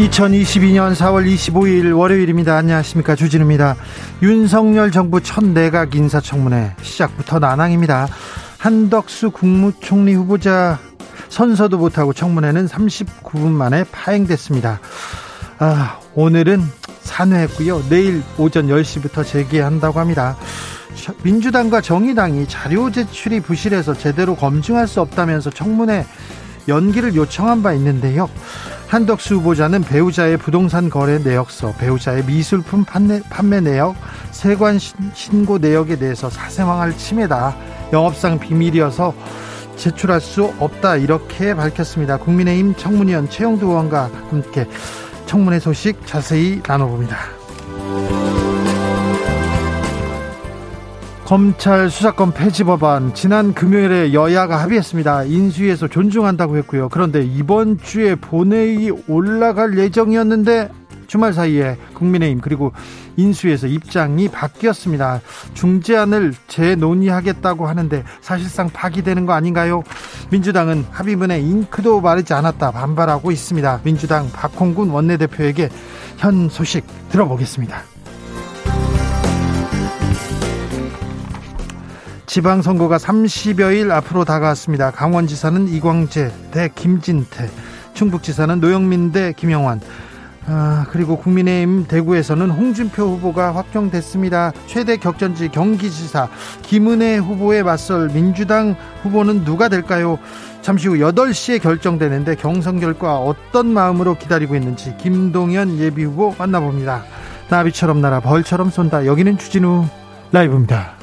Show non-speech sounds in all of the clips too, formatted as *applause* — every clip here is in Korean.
2022년 4월 25일 월요일입니다. 안녕하십니까. 주진우입니다. 윤석열 정부 첫 내각 인사청문회 시작부터 난항입니다. 한덕수 국무총리 후보자 선서도 못하고 청문회는 39분 만에 파행됐습니다. 아, 오늘은 산회했고요. 내일 오전 10시부터 재개한다고 합니다. 민주당과 정의당이 자료 제출이 부실해서 제대로 검증할 수 없다면서 청문회 연기를 요청한 바 있는데요. 한덕수 후보자는 배우자의 부동산 거래 내역서, 배우자의 미술품 판매, 판매 내역, 세관 신고 내역에 대해서 사생활 침해다. 영업상 비밀이어서 제출할 수 없다. 이렇게 밝혔습니다. 국민의힘 청문위원 최영두 의원과 함께 청문회 소식 자세히 나눠봅니다. 검찰 수사권 폐지 법안 지난 금요일에 여야가 합의했습니다. 인수위에서 존중한다고 했고요. 그런데 이번 주에 본회의 올라갈 예정이었는데 주말 사이에 국민의힘 그리고 인수위에서 입장이 바뀌었습니다. 중재안을 재논의하겠다고 하는데 사실상 파기되는 거 아닌가요? 민주당은 합의문에 잉크도 바르지 않았다 반발하고 있습니다. 민주당 박홍군 원내대표에게 현 소식 들어보겠습니다. 지방선거가 30여일 앞으로 다가왔습니다. 강원지사는 이광재 대 김진태, 충북지사는 노영민 대 김영환, 아, 그리고 국민의힘 대구에서는 홍준표 후보가 확정됐습니다. 최대 격전지 경기지사 김은혜 후보에 맞설 민주당 후보는 누가 될까요? 잠시 후 8시에 결정되는데 경선 결과 어떤 마음으로 기다리고 있는지 김동연 예비후보 만나봅니다. 나비처럼 날아 벌처럼 쏜다. 여기는 주진우 라이브입니다.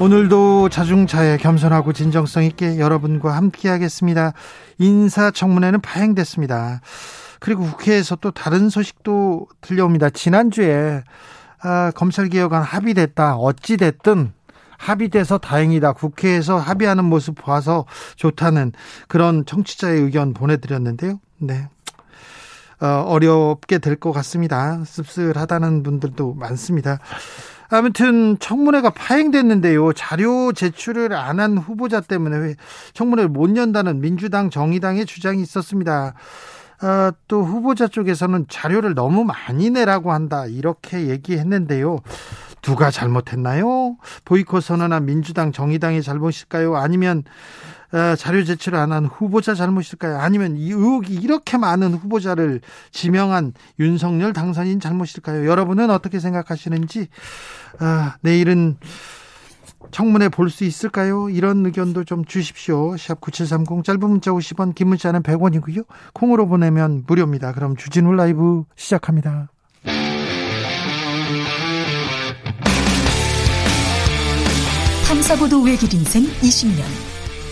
오늘도 자중차에 겸손하고 진정성 있게 여러분과 함께 하겠습니다. 인사청문회는 파행됐습니다. 그리고 국회에서 또 다른 소식도 들려옵니다. 지난주에 아, 검찰개혁안 합의됐다. 어찌됐든 합의돼서 다행이다. 국회에서 합의하는 모습 봐서 좋다는 그런 청취자의 의견 보내드렸는데요. 네. 어, 어렵게 될 것 같습니다. 씁쓸하다는 분들도 많습니다. 아무튼 청문회가 파행됐는데요. 자료 제출을 안 한 후보자 때문에 청문회를 못 연다는 민주당, 정의당의 주장이 있었습니다. 아, 또 후보자 쪽에서는 자료를 너무 많이 내라고 한다 이렇게 얘기했는데요. 누가 잘못했나요? 보이콧 선언한 민주당, 정의당의 잘못일까요? 아니면 어, 자료 제출을 안 한 후보자 잘못일까요? 아니면 이 의혹이 이렇게 많은 후보자를 지명한 윤석열 당선인 잘못일까요? 여러분은 어떻게 생각하시는지 아, 내일은 청문회 볼 수 있을까요? 이런 의견도 좀 주십시오. 샵 9730 짧은 문자 50원, 긴 문자는 100원이고요. 콩으로 보내면 무료입니다. 그럼 주진우 라이브 시작합니다. 탐사보도 외길 인생 20년.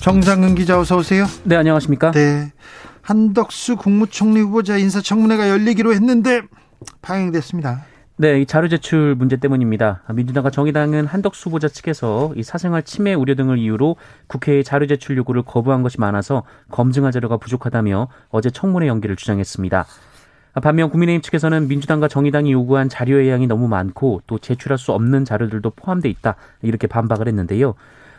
정상근 기자 어서 오세요. 네, 안녕하십니까? 네. 한덕수 국무총리 후보자 인사청문회가 열리기로 했는데 파행됐습니다. 네, 이 자료 제출 문제 때문입니다. 민주당과 정의당은 한덕수 후보자 측에서 이 사생활 침해 우려 등을 이유로 국회에 자료 제출 요구를 거부한 것이 많아서 검증할 자료가 부족하다며 어제 청문회 연기를 주장했습니다. 반면 국민의힘 측에서는 민주당과 정의당이 요구한 자료의 양이 너무 많고 또 제출할 수 없는 자료들도 포함돼 있다 이렇게 반박을 했는데요.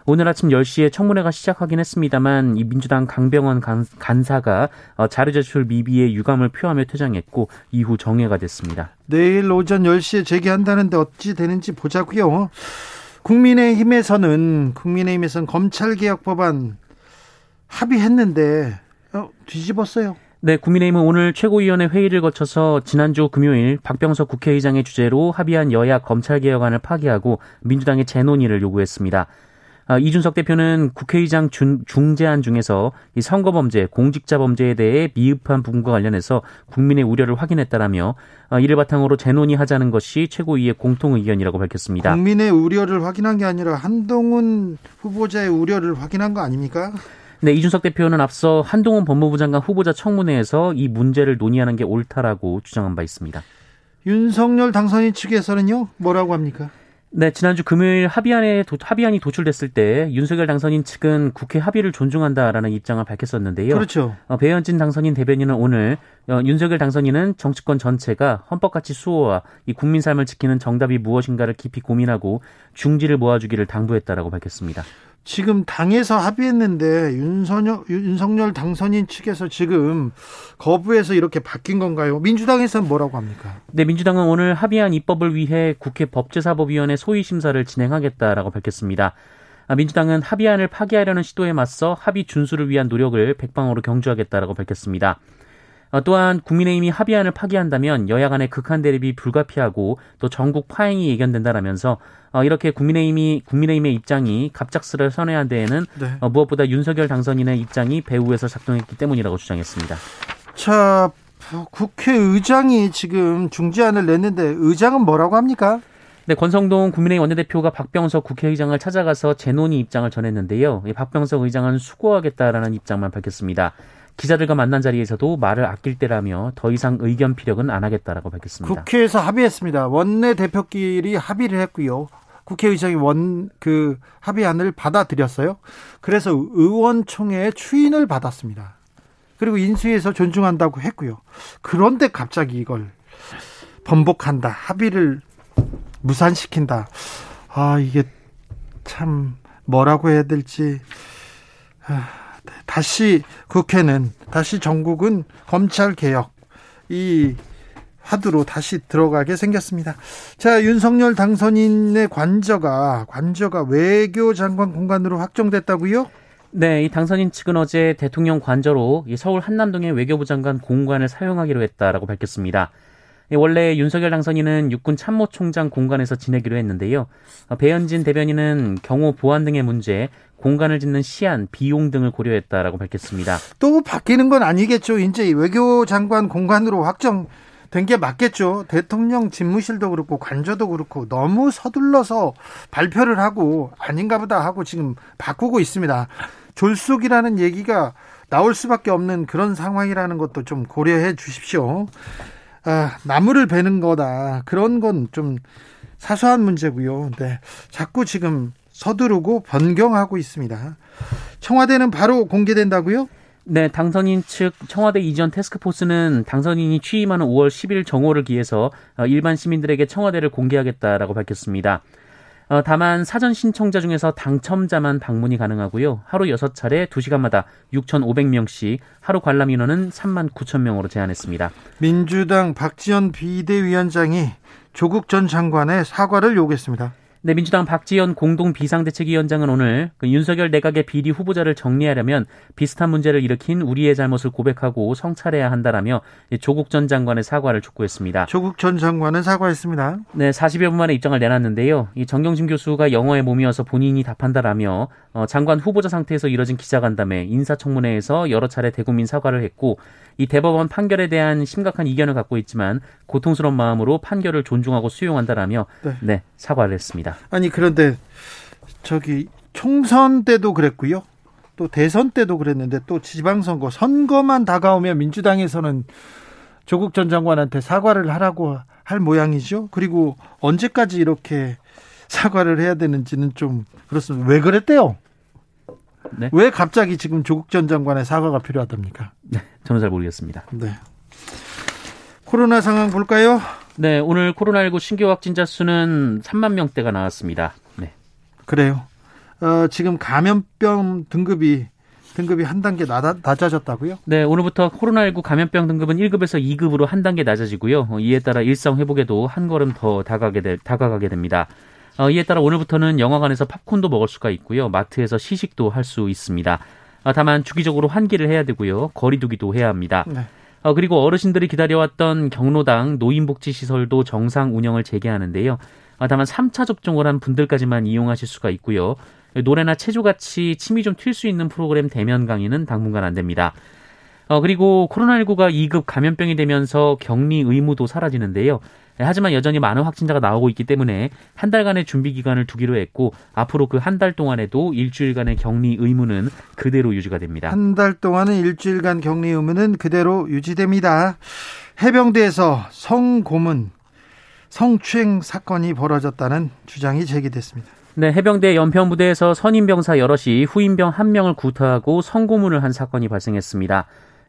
오늘 아침 10시에 청문회가 시작하긴 했습니다만 이 민주당 강병원 간, 간사가 어, 자료 제출 미비에 유감을 표하며 퇴장했고 이후 정회가 됐습니다. 내일 오전 10시에 재개한다는데 어찌 되는지 보자고요. 국민의힘에서는 국민의힘에서는 검찰개혁 법안 합의했는데 어, 뒤집었어요. 네, 국민의힘은 오늘 최고위원회 회의를 거쳐서 지난주 금요일 박병석 국회의장의 주재로 합의한 여야 검찰개혁안을 파기하고 민주당의 재논의를 요구했습니다. 아, 이준석 대표는 국회의장 중, 중재안 중에서 이 선거범죄, 공직자 범죄에 대해 미흡한 부분과 관련해서 국민의 우려를 확인했다라며 아, 이를 바탕으로 재논의하자는 것이 최고위의 공통 의견이라고 밝혔습니다. 국민의 우려를 확인한 게 아니라 한동훈 후보자의 우려를 확인한 거 아닙니까? 네, 이준석 대표는 앞서 한동훈 법무부 장관 후보자 청문회에서 이 문제를 논의하는 게 옳다라고 주장한 바 있습니다. 윤석열 당선인 측에서는요, 뭐라고 합니까? 네, 지난주 금요일 합의안에 도, 합의안이 도출됐을 때 윤석열 당선인 측은 국회 합의를 존중한다라는 입장을 밝혔었는데요. 그렇죠. 어, 배현진 당선인 대변인은 오늘 어, 윤석열 당선인은 정치권 전체가 헌법가치 수호와 이 국민 삶을 지키는 정답이 무엇인가를 깊이 고민하고 중지를 모아주기를 당부했다라고 밝혔습니다. 지금 당에서 합의했는데 윤석열, 윤석열 당선인 측에서 지금 거부해서 이렇게 바뀐 건가요? 민주당에서는 뭐라고 합니까? 네, 민주당은 오늘 합의한 입법을 위해 국회 법제사법위원회 소위 심사를 진행하겠다라고 밝혔습니다. 아, 민주당은 합의안을 파기하려는 시도에 맞서 합의 준수를 위한 노력을 백방으로 경주하겠다라고 밝혔습니다. 어, 또한 국민의힘이 합의안을 파기한다면 여야 간의 극한 대립이 불가피하고 또 전국 파행이 예견된다라면서 어, 이렇게 국민의힘이 국민의힘의 입장이 갑작스레 선회한 데에는 네. 어, 무엇보다 윤석열 당선인의 입장이 배후에서 작동했기 때문이라고 주장했습니다. 자, 국회의장이 지금 중지안을 냈는데 의장은 뭐라고 합니까? 네, 권성동 국민의힘 원내대표가 박병석 국회의장을 찾아가서 재논의 입장을 전했는데요. 박병석 의장은 수고하겠다라는 입장만 밝혔습니다. 기자들과 만난 자리에서도 말을 아낄 때라며 더 이상 의견 피력은 안 하겠다라고 밝혔습니다. 국회에서 합의했습니다. 원내 대표끼리 합의를 했고요. 국회의장이 원 그 합의안을 받아들였어요. 그래서 의원총회 추인을 받았습니다. 그리고 인수위에서 존중한다고 했고요. 그런데 갑자기 이걸 번복한다. 합의를 무산시킨다. 아, 이게 참 뭐라고 해야 될지. 아. 다시 국회는 다시 전국은 검찰 개혁 이 화두로 다시 들어가게 생겼습니다. 자, 윤석열 당선인의 관저가 관저가 외교 장관 공간으로 확정됐다고요? 네, 이 당선인 측은 어제 대통령 관저로 서울 한남동의 외교부 장관 공간을 사용하기로 했다라고 밝혔습니다. 원래 윤석열 당선인은 육군 참모총장 공간에서 지내기로 했는데요. 어, 배현진 대변인은 경호 보안 등의 문제, 공간을 짓는 시한, 비용 등을 고려했다라고 밝혔습니다. 또 바뀌는 건 아니겠죠. 이제 외교 장관 공간으로 확정 된게 맞겠죠. 대통령 집무실도 그렇고 관저도 그렇고 너무 서둘러서 발표를 하고 아닌가 보다 하고 지금 바꾸고 있습니다. 졸속이라는 얘기가 나올 수밖에 없는 그런 상황이라는 것도 좀 고려해 주십시오. 아, 나무를 베는 거다. 그런 건 좀 사소한 문제고요. 네. 자꾸 지금 서두르고 변경하고 있습니다. 청와대는 바로 공개된다고요? 네, 당선인 측 청와대 이전 테스크포스는 당선인이 취임하는 5월 10일 정오를 기해서 어, 일반 시민들에게 청와대를 공개하겠다라고 밝혔습니다. 어, 다만 사전 신청자 중에서 당첨자만 방문이 가능하고요. 하루 6차례 2시간마다 6,500명씩 하루 관람 인원은 3만 9천 명으로 제한했습니다. 민주당 박지원 비대위원장이 조국 전 장관의 사과를 요구했습니다. 네, 민주당 박지원 공동 비상대책위원장은 오늘 그 윤석열 내각의 비리 후보자를 정리하려면 비슷한 문제를 일으킨 우리의 잘못을 고백하고 성찰해야 한다라며 조국 전 장관의 사과를 촉구했습니다. 조국 전 장관은 사과했습니다. 네, 40여 분 만에 입장을 내놨는데요. 이 정경심 교수가 영어에 몸이어서 본인이 답한다라며 어, 장관 후보자 상태에서 이뤄진 기자간담회, 인사청문회에서 여러 차례 대국민 사과를 했고 이 대법원 판결에 대한 심각한 이견을 갖고 있지만 고통스러운 마음으로 판결을 존중하고 수용한다라며 네, 네 사과를 했습니다. 아니 그런데 저기 총선 때도 그랬고요. 또 대선 때도 그랬는데 또 지방선거 선거만 다가오면 민주당에서는 조국 전 장관한테 사과를 하라고 할 모양이죠. 그리고 언제까지 이렇게 사과를 해야 되는지는 좀 그렇습니다. 왜 그랬대요? 네? 왜 갑자기 지금 조국 전 장관의 사과가 필요하답니까? 네, 저는 잘 모르겠습니다. 네. 코로나 상황 볼까요? 네, 오늘 코로나19 신규 확진자 수는 3만 명대가 나왔습니다. 네. 그래요. 어, 지금 감염병 등급이 등급이 한 단계 낮아졌다고요? 네, 오늘부터 코로나19 감염병 등급은 1급에서 2급으로 한 단계 낮아지고요. 어, 이에 따라 일상 회복에도 한 걸음 더 다가가게, 될, 다가가게 됩니다. 어, 이에 따라 오늘부터는 영화관에서 팝콘도 먹을 수가 있고요. 마트에서 시식도 할 수 있습니다. 어, 다만 주기적으로 환기를 해야 되고요. 거리두기도 해야 합니다. 네. 어, 그리고 어르신들이 기다려왔던 경로당 노인복지시설도 정상 운영을 재개하는데요. 어, 다만 3차 접종을 한 분들까지만 이용하실 수가 있고요. 노래나 체조같이 침이 좀 튈 수 있는 프로그램 대면 강의는 당분간 안 됩니다. 어, 그리고 코로나19가 2급 감염병이 되면서 격리 의무도 사라지는데요. 네, 하지만 여전히 많은 확진자가 나오고 있기 때문에 한 달간의 준비 기간을 두기로 했고 앞으로 그 한 달 동안에도 일주일간의 격리 의무는 그대로 유지가 됩니다. 한 달 동안은 일주일간 격리 의무는 그대로 유지됩니다. 해병대에서 성고문 성추행 사건이 벌어졌다는 주장이 제기됐습니다. 네, 해병대 연평부대에서 선임병사 여럿이 후임병 한 명을 구타하고 성고문을 한 사건이 발생했습니다.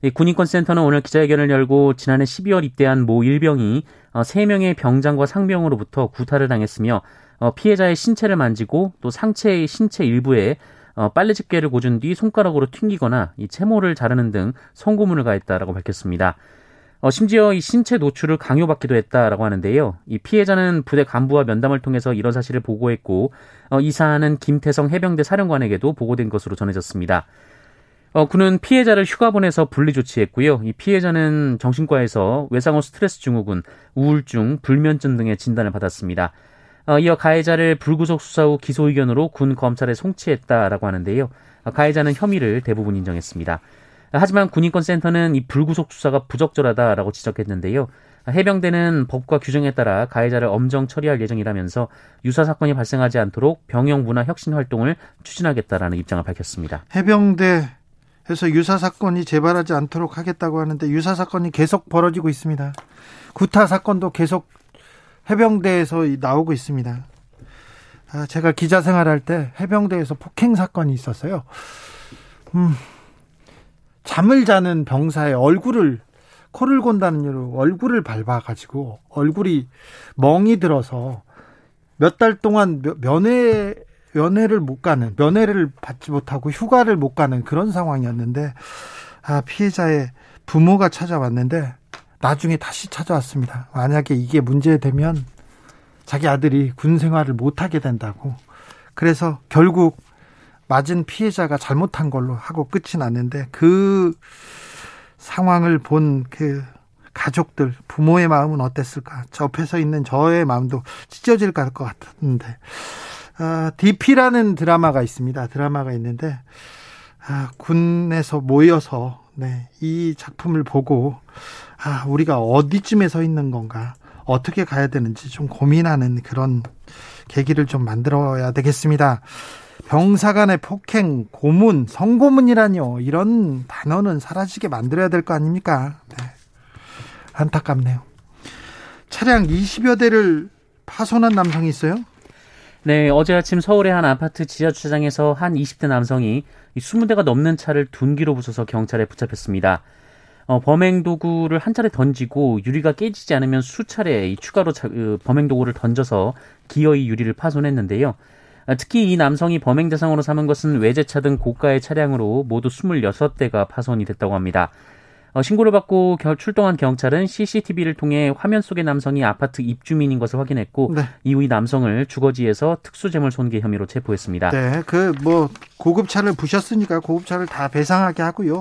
군인권센터는 오늘 기자회견을 열고 지난해 12월 입대한 모 일병이 3명의 어, 병장과 상병으로부터 구타를 당했으며 어, 피해자의 신체를 만지고 또 상체의 신체 일부에 어, 빨래 집게를 고준 뒤 손가락으로 튕기거나 이 채모를 자르는 등 성고문을 가했다라고 밝혔습니다. 심지어 이 신체 노출을 강요받기도 했다라고 하는데요. 이 피해자는 부대 간부와 면담을 통해서 이런 사실을 보고했고 이 사안은 김태성 해병대 사령관에게도 보고된 것으로 전해졌습니다. 어, 그는 피해자를 휴가 보내서 분리 조치했고요. 이 피해자는 정신과에서 외상후 스트레스 증후군, 우울증, 불면증 등의 진단을 받았습니다. 어, 이어 가해자를 불구속 수사 후 기소 의견으로 군 검찰에 송치했다라고 하는데요. 어, 가해자는 혐의를 대부분 인정했습니다. 하지만 군인권센터는 이 불구속 수사가 부적절하다라고 지적했는데요. 해병대는 법과 규정에 따라 가해자를 엄정 처리할 예정이라면서 유사 사건이 발생하지 않도록 병영 문화 혁신 활동을 추진하겠다라는 입장을 밝혔습니다. 해병대 그래서 유사 사건이 재발하지 않도록 하겠다고 하는데 유사 사건이 계속 벌어지고 있습니다. 구타 사건도 계속 해병대에서 나오고 있습니다. 아, 제가 기자 생활할 때 해병대에서 폭행 사건이 있었어요. 음, 잠을 자는 병사의 얼굴을 코를 곤다는 이유로 얼굴을 밟아가지고 얼굴이 멍이 들어서 몇 달 동안 면회 면회를 못 가는 면회를 받지 못하고 휴가를 못 가는 그런 상황이었는데 아, 피해자의 부모가 찾아왔는데 나중에 다시 찾아왔습니다. 만약에 이게 문제되면 자기 아들이 군 생활을 못 하게 된다고. 그래서 결국 맞은 피해자가 잘못한 걸로 하고 끝이 났는데 그 상황을 본 그 가족들 부모의 마음은 어땠을까? 접해 서 있는 저의 마음도 찢어질 것 같은데 아, DP라는 드라마가 있습니다. 드라마가 있는데 아, 군에서 모여서 네, 이 작품을 보고 아, 우리가 어디쯤에 서 있는 건가 어떻게 가야 되는지 좀 고민하는 그런 계기를 좀 만들어야 되겠습니다. 병사 간의 폭행, 고문, 성고문이라뇨. 이런 단어는 사라지게 만들어야 될 거 아닙니까? 네. 안타깝네요. 차량 20여 대를 파손한 남성이 있어요? 네, 어제 아침 서울의 한 아파트 지하 주차장에서 한 20대 남성이 20대가 넘는 차를 둔기로 부숴서 경찰에 붙잡혔습니다. 어, 범행 도구를 한 차례 던지고 유리가 깨지지 않으면 수차례 추가로 자, 그, 범행 도구를 던져서 기어이 유리를 파손했는데요. 아, 특히 이 남성이 범행 대상으로 삼은 것은 외제차 등 고가의 차량으로 모두 26대가 파손이 됐다고 합니다. 어, 신고를 받고 출동한 경찰은 CCTV를 통해 화면 속의 남성이 아파트 입주민인 것을 확인했고 네. 이후 이 남성을 주거지에서 특수재물 손괴 혐의로 체포했습니다. 네, 그 뭐 고급차를 부셨으니까 고급차를 다 배상하게 하고요.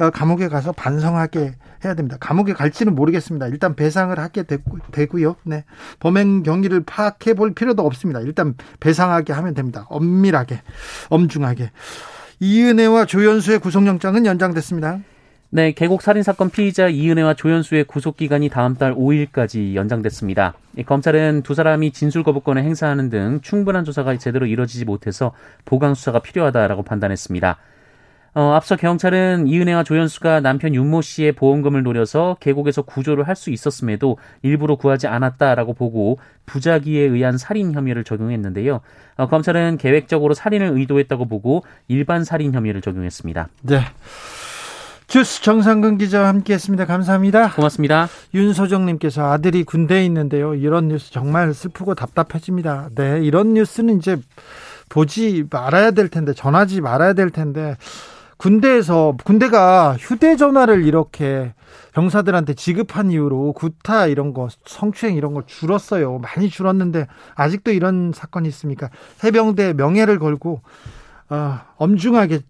어, 감옥에 가서 반성하게 해야 됩니다. 감옥에 갈지는 모르겠습니다. 일단 배상을 하게 되고, 요 네. 범행 경위를 파악해 볼 필요도 없습니다. 일단 배상하게 하면 됩니다. 엄밀하게, 엄중하게. 이은혜와 조연수의 구속영장은 연장됐습니다. 네, 계곡 살인 사건 피의자 이은혜와 조현수의 구속 기간이 다음 달 5일까지 연장됐습니다. 검찰은 두 사람이 진술 거부권을 행사하는 등 충분한 조사가 제대로 이뤄지지 못해서 보강 수사가 필요하다라고 판단했습니다. 어, 앞서 경찰은 이은혜와 조현수가 남편 윤모 씨의 보험금을 노려서 계곡에서 구조를 할 수 있었음에도 일부러 구하지 않았다라고 보고 부작위에 의한 살인 혐의를 적용했는데요. 어, 검찰은 계획적으로 살인을 의도했다고 보고 일반 살인 혐의를 적용했습니다. 네. 주스 정상근 기자와 함께했습니다. 감사합니다. 고맙습니다. 윤소정님께서 아들이 군대에 있는데요. 이런 뉴스 정말 슬프고 답답해집니다. 네, 이런 뉴스는 이제 보지 말아야 될 텐데 전하지 말아야 될 텐데 군대에서 군대가 휴대전화를 이렇게 병사들한테 지급한 이후로 구타 이런 거 성추행 이런 거 줄었어요. 많이 줄었는데 아직도 이런 사건이 있습니까? 해병대 명예를 걸고 어, 엄중하게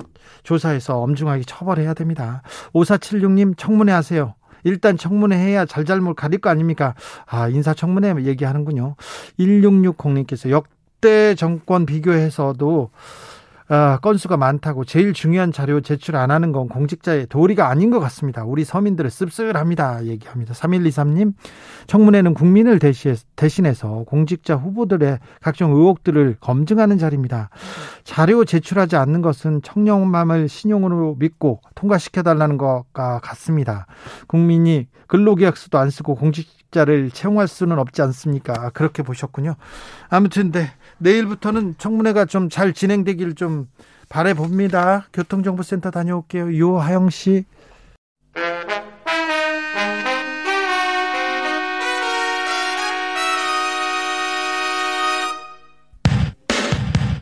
조사해서 엄중하게 처벌해야 됩니다. 5476님 청문회 하세요. 일단 청문회 해야 잘잘못 가릴 거 아닙니까? 아, 인사청문회 얘기하는군요. 1660님께서 역대 정권 비교해서도 아, 건수가 많다고 제일 중요한 자료 제출 안 하는 건 공직자의 도리가 아닌 것 같습니다. 우리 서민들을 씁쓸합니다. 얘기합니다. 3123님, 청문회는 국민을 대신해서 공직자 후보들의 각종 의혹들을 검증하는 자리입니다. 자료 제출하지 않는 것은 청렴함을 신용으로 믿고 통과시켜달라는 것과 같습니다. 국민이 근로계약서도 안 쓰고 공직자를 채용할 수는 없지 않습니까? 그렇게 보셨군요. 아무튼, 네. 내일부터는 청문회가 좀 잘 진행되길 좀 바래 봅니다. 교통정보센터 다녀올게요. 유하영 씨.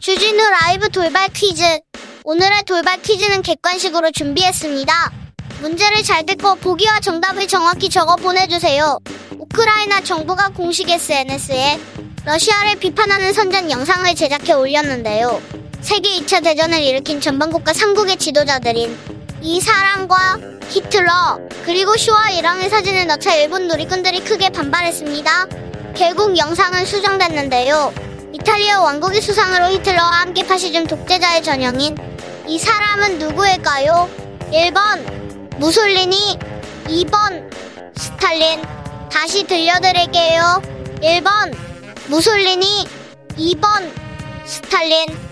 주진우 라이브 돌발 퀴즈. 오늘의 돌발 퀴즈는 객관식으로 준비했습니다. 문제를 잘 듣고 보기와 정답을 정확히 적어 보내주세요. 우크라이나 정부가 공식 SNS에 러시아를 비판하는 선전 영상을 제작해 올렸는데요. 세계 2차 대전을 일으킨 전방국가 삼국의 지도자들인 이 사람과 히틀러 그리고 쇼와 이랑의 사진을 넣자 일본 누리꾼들이 크게 반발했습니다. 결국 영상은 수정됐는데요. 이탈리아 왕국의 수상으로 히틀러와 함께 파시즘 독재자의 전형인 이 사람은 누구일까요? 1번 무솔리니 2번 스탈린 다시 들려드릴게요. 1번 무솔리니 2번 스탈린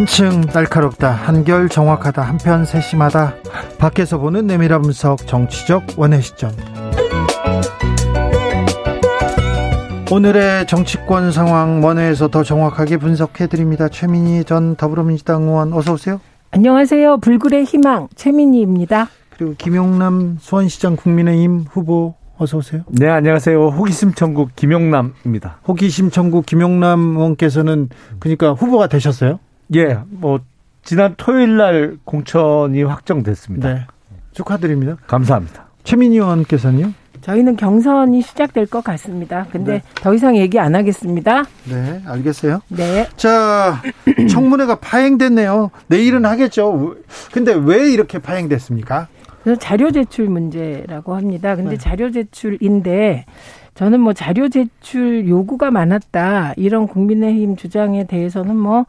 한층 날카롭다 한결 정확하다 한편 세심하다 밖에서 보는 내밀한 분석 정치적 원의 시점 오늘의 정치권 상황 원회에서 더 정확하게 분석해 드립니다 최민희 전 더불어민주당 의원 어서 오세요 안녕하세요 불굴의 희망 최민희입니다 그리고 김용남 수원시장 국민의힘 후보 어서 오세요. 네, 안녕하세요. 호기심 천국 김용남입니다. 호기심 천국 김용남 의원께서는 그러니까 후보가 되셨어요? 예, 뭐 지난 토요일 날 공천이 확정됐습니다. 네. 축하드립니다. 감사합니다. 최민희 의원께서는요? 저희는 경선이 시작될 것 같습니다. 근데 네. 더 이상 얘기 안 하겠습니다. 네, 알겠어요. 네. 자, *clears throat* 청문회가 파행됐네요. 내일은 하겠죠. 근데 왜 이렇게 파행됐습니까? 자료 제출 문제라고 합니다. 근데 네. 자료 제출인데 저는 뭐 자료 제출 요구가 많았다. 이런 국민의힘 주장에 대해서는 뭐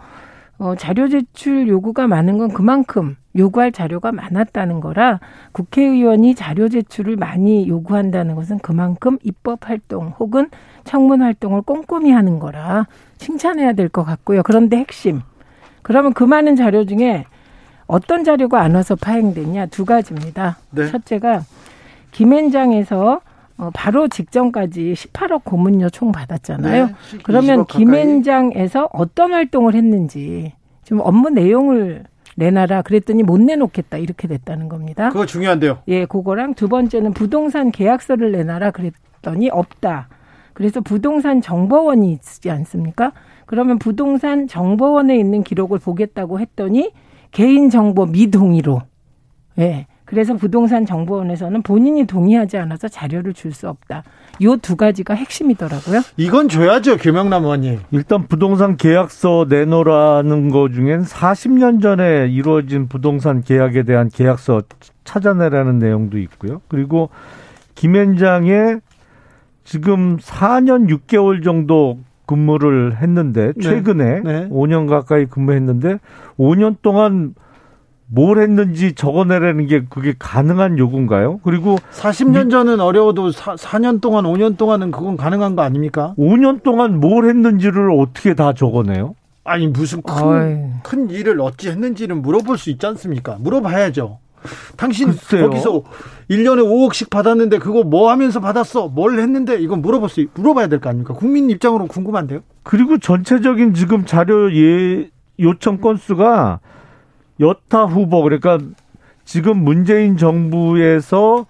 어, 자료 제출 요구가 많은 건 그만큼 요구할 자료가 많았다는 거라 국회의원이 자료 제출을 많이 요구한다는 것은 그만큼 입법 활동 혹은 청문 활동을 꼼꼼히 하는 거라 칭찬해야 될 것 같고요. 그런데 핵심. 그러면 그 많은 자료 중에 어떤 자료가 안 와서 파행됐냐 두 가지입니다. 네. 첫째가 김앤장에서 어, 바로 직전까지 18억 고문료 총 받았잖아요. 네, 그러면 김앤장에서 어떤 활동을 했는지 지금 업무 내용을 내놔라 그랬더니 못 내놓겠다 이렇게 됐다는 겁니다. 그거 중요한데요. 예, 그거랑 두 번째는 부동산 계약서를 내놔라 그랬더니 없다. 그래서 부동산 정보원이 있지 않습니까? 그러면 부동산 정보원에 있는 기록을 보겠다고 했더니 개인 정보 미동의로 예. 그래서 부동산 정보원에서는 본인이 동의하지 않아서 자료를 줄 수 없다. 요 두 가지가 핵심이더라고요. 이건 줘야죠, 김영남 의원님. 일단 부동산 계약서 내놓으라는 거 중엔 40년 전에 이루어진 부동산 계약에 대한 계약서 찾아내라는 내용도 있고요. 그리고 김현장에 지금 4년 6개월 정도 근무를 했는데 네. 최근에 네. 네. 5년 가까이 근무했는데 5년 동안 뭘 했는지 적어내라는 게 그게 가능한 요구인가요? 그리고 40년 전은 어려워도 4, 4년 동안 5년 동안은 그건 가능한 거 아닙니까? 5년 동안 뭘 했는지를 어떻게 다 적어내요? 아니 무슨 큰, 큰 일을 어찌 했는지는 물어볼 수 있지 않습니까? 물어봐야죠. 당신 글쎄요. 거기서 1년에 5억씩 받았는데 그거 뭐 하면서 받았어? 뭘 했는데 이건 물어볼 수 물어봐야 될 거 아닙니까? 국민 입장으로는 궁금한데요. 그리고 전체적인 지금 자료 예 요청 건수가 여타 후보 그러니까 지금 문재인 정부에서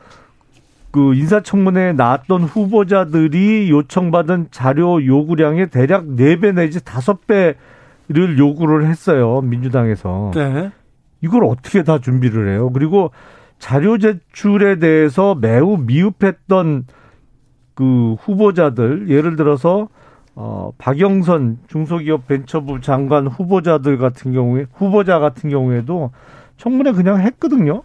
그 인사청문회에 나왔던 후보자들이 요청받은 자료 요구량의 대략 4배 내지 5배를 요구를 했어요. 민주당에서. 네. 이걸 어떻게 다 준비를 해요? 그리고 자료 제출에 대해서 매우 미흡했던 그 후보자들, 예를 들어서 어 박영선 중소기업 벤처부 장관 후보자들 같은 경우에 후보자 같은 경우에도 청문회 그냥 했거든요.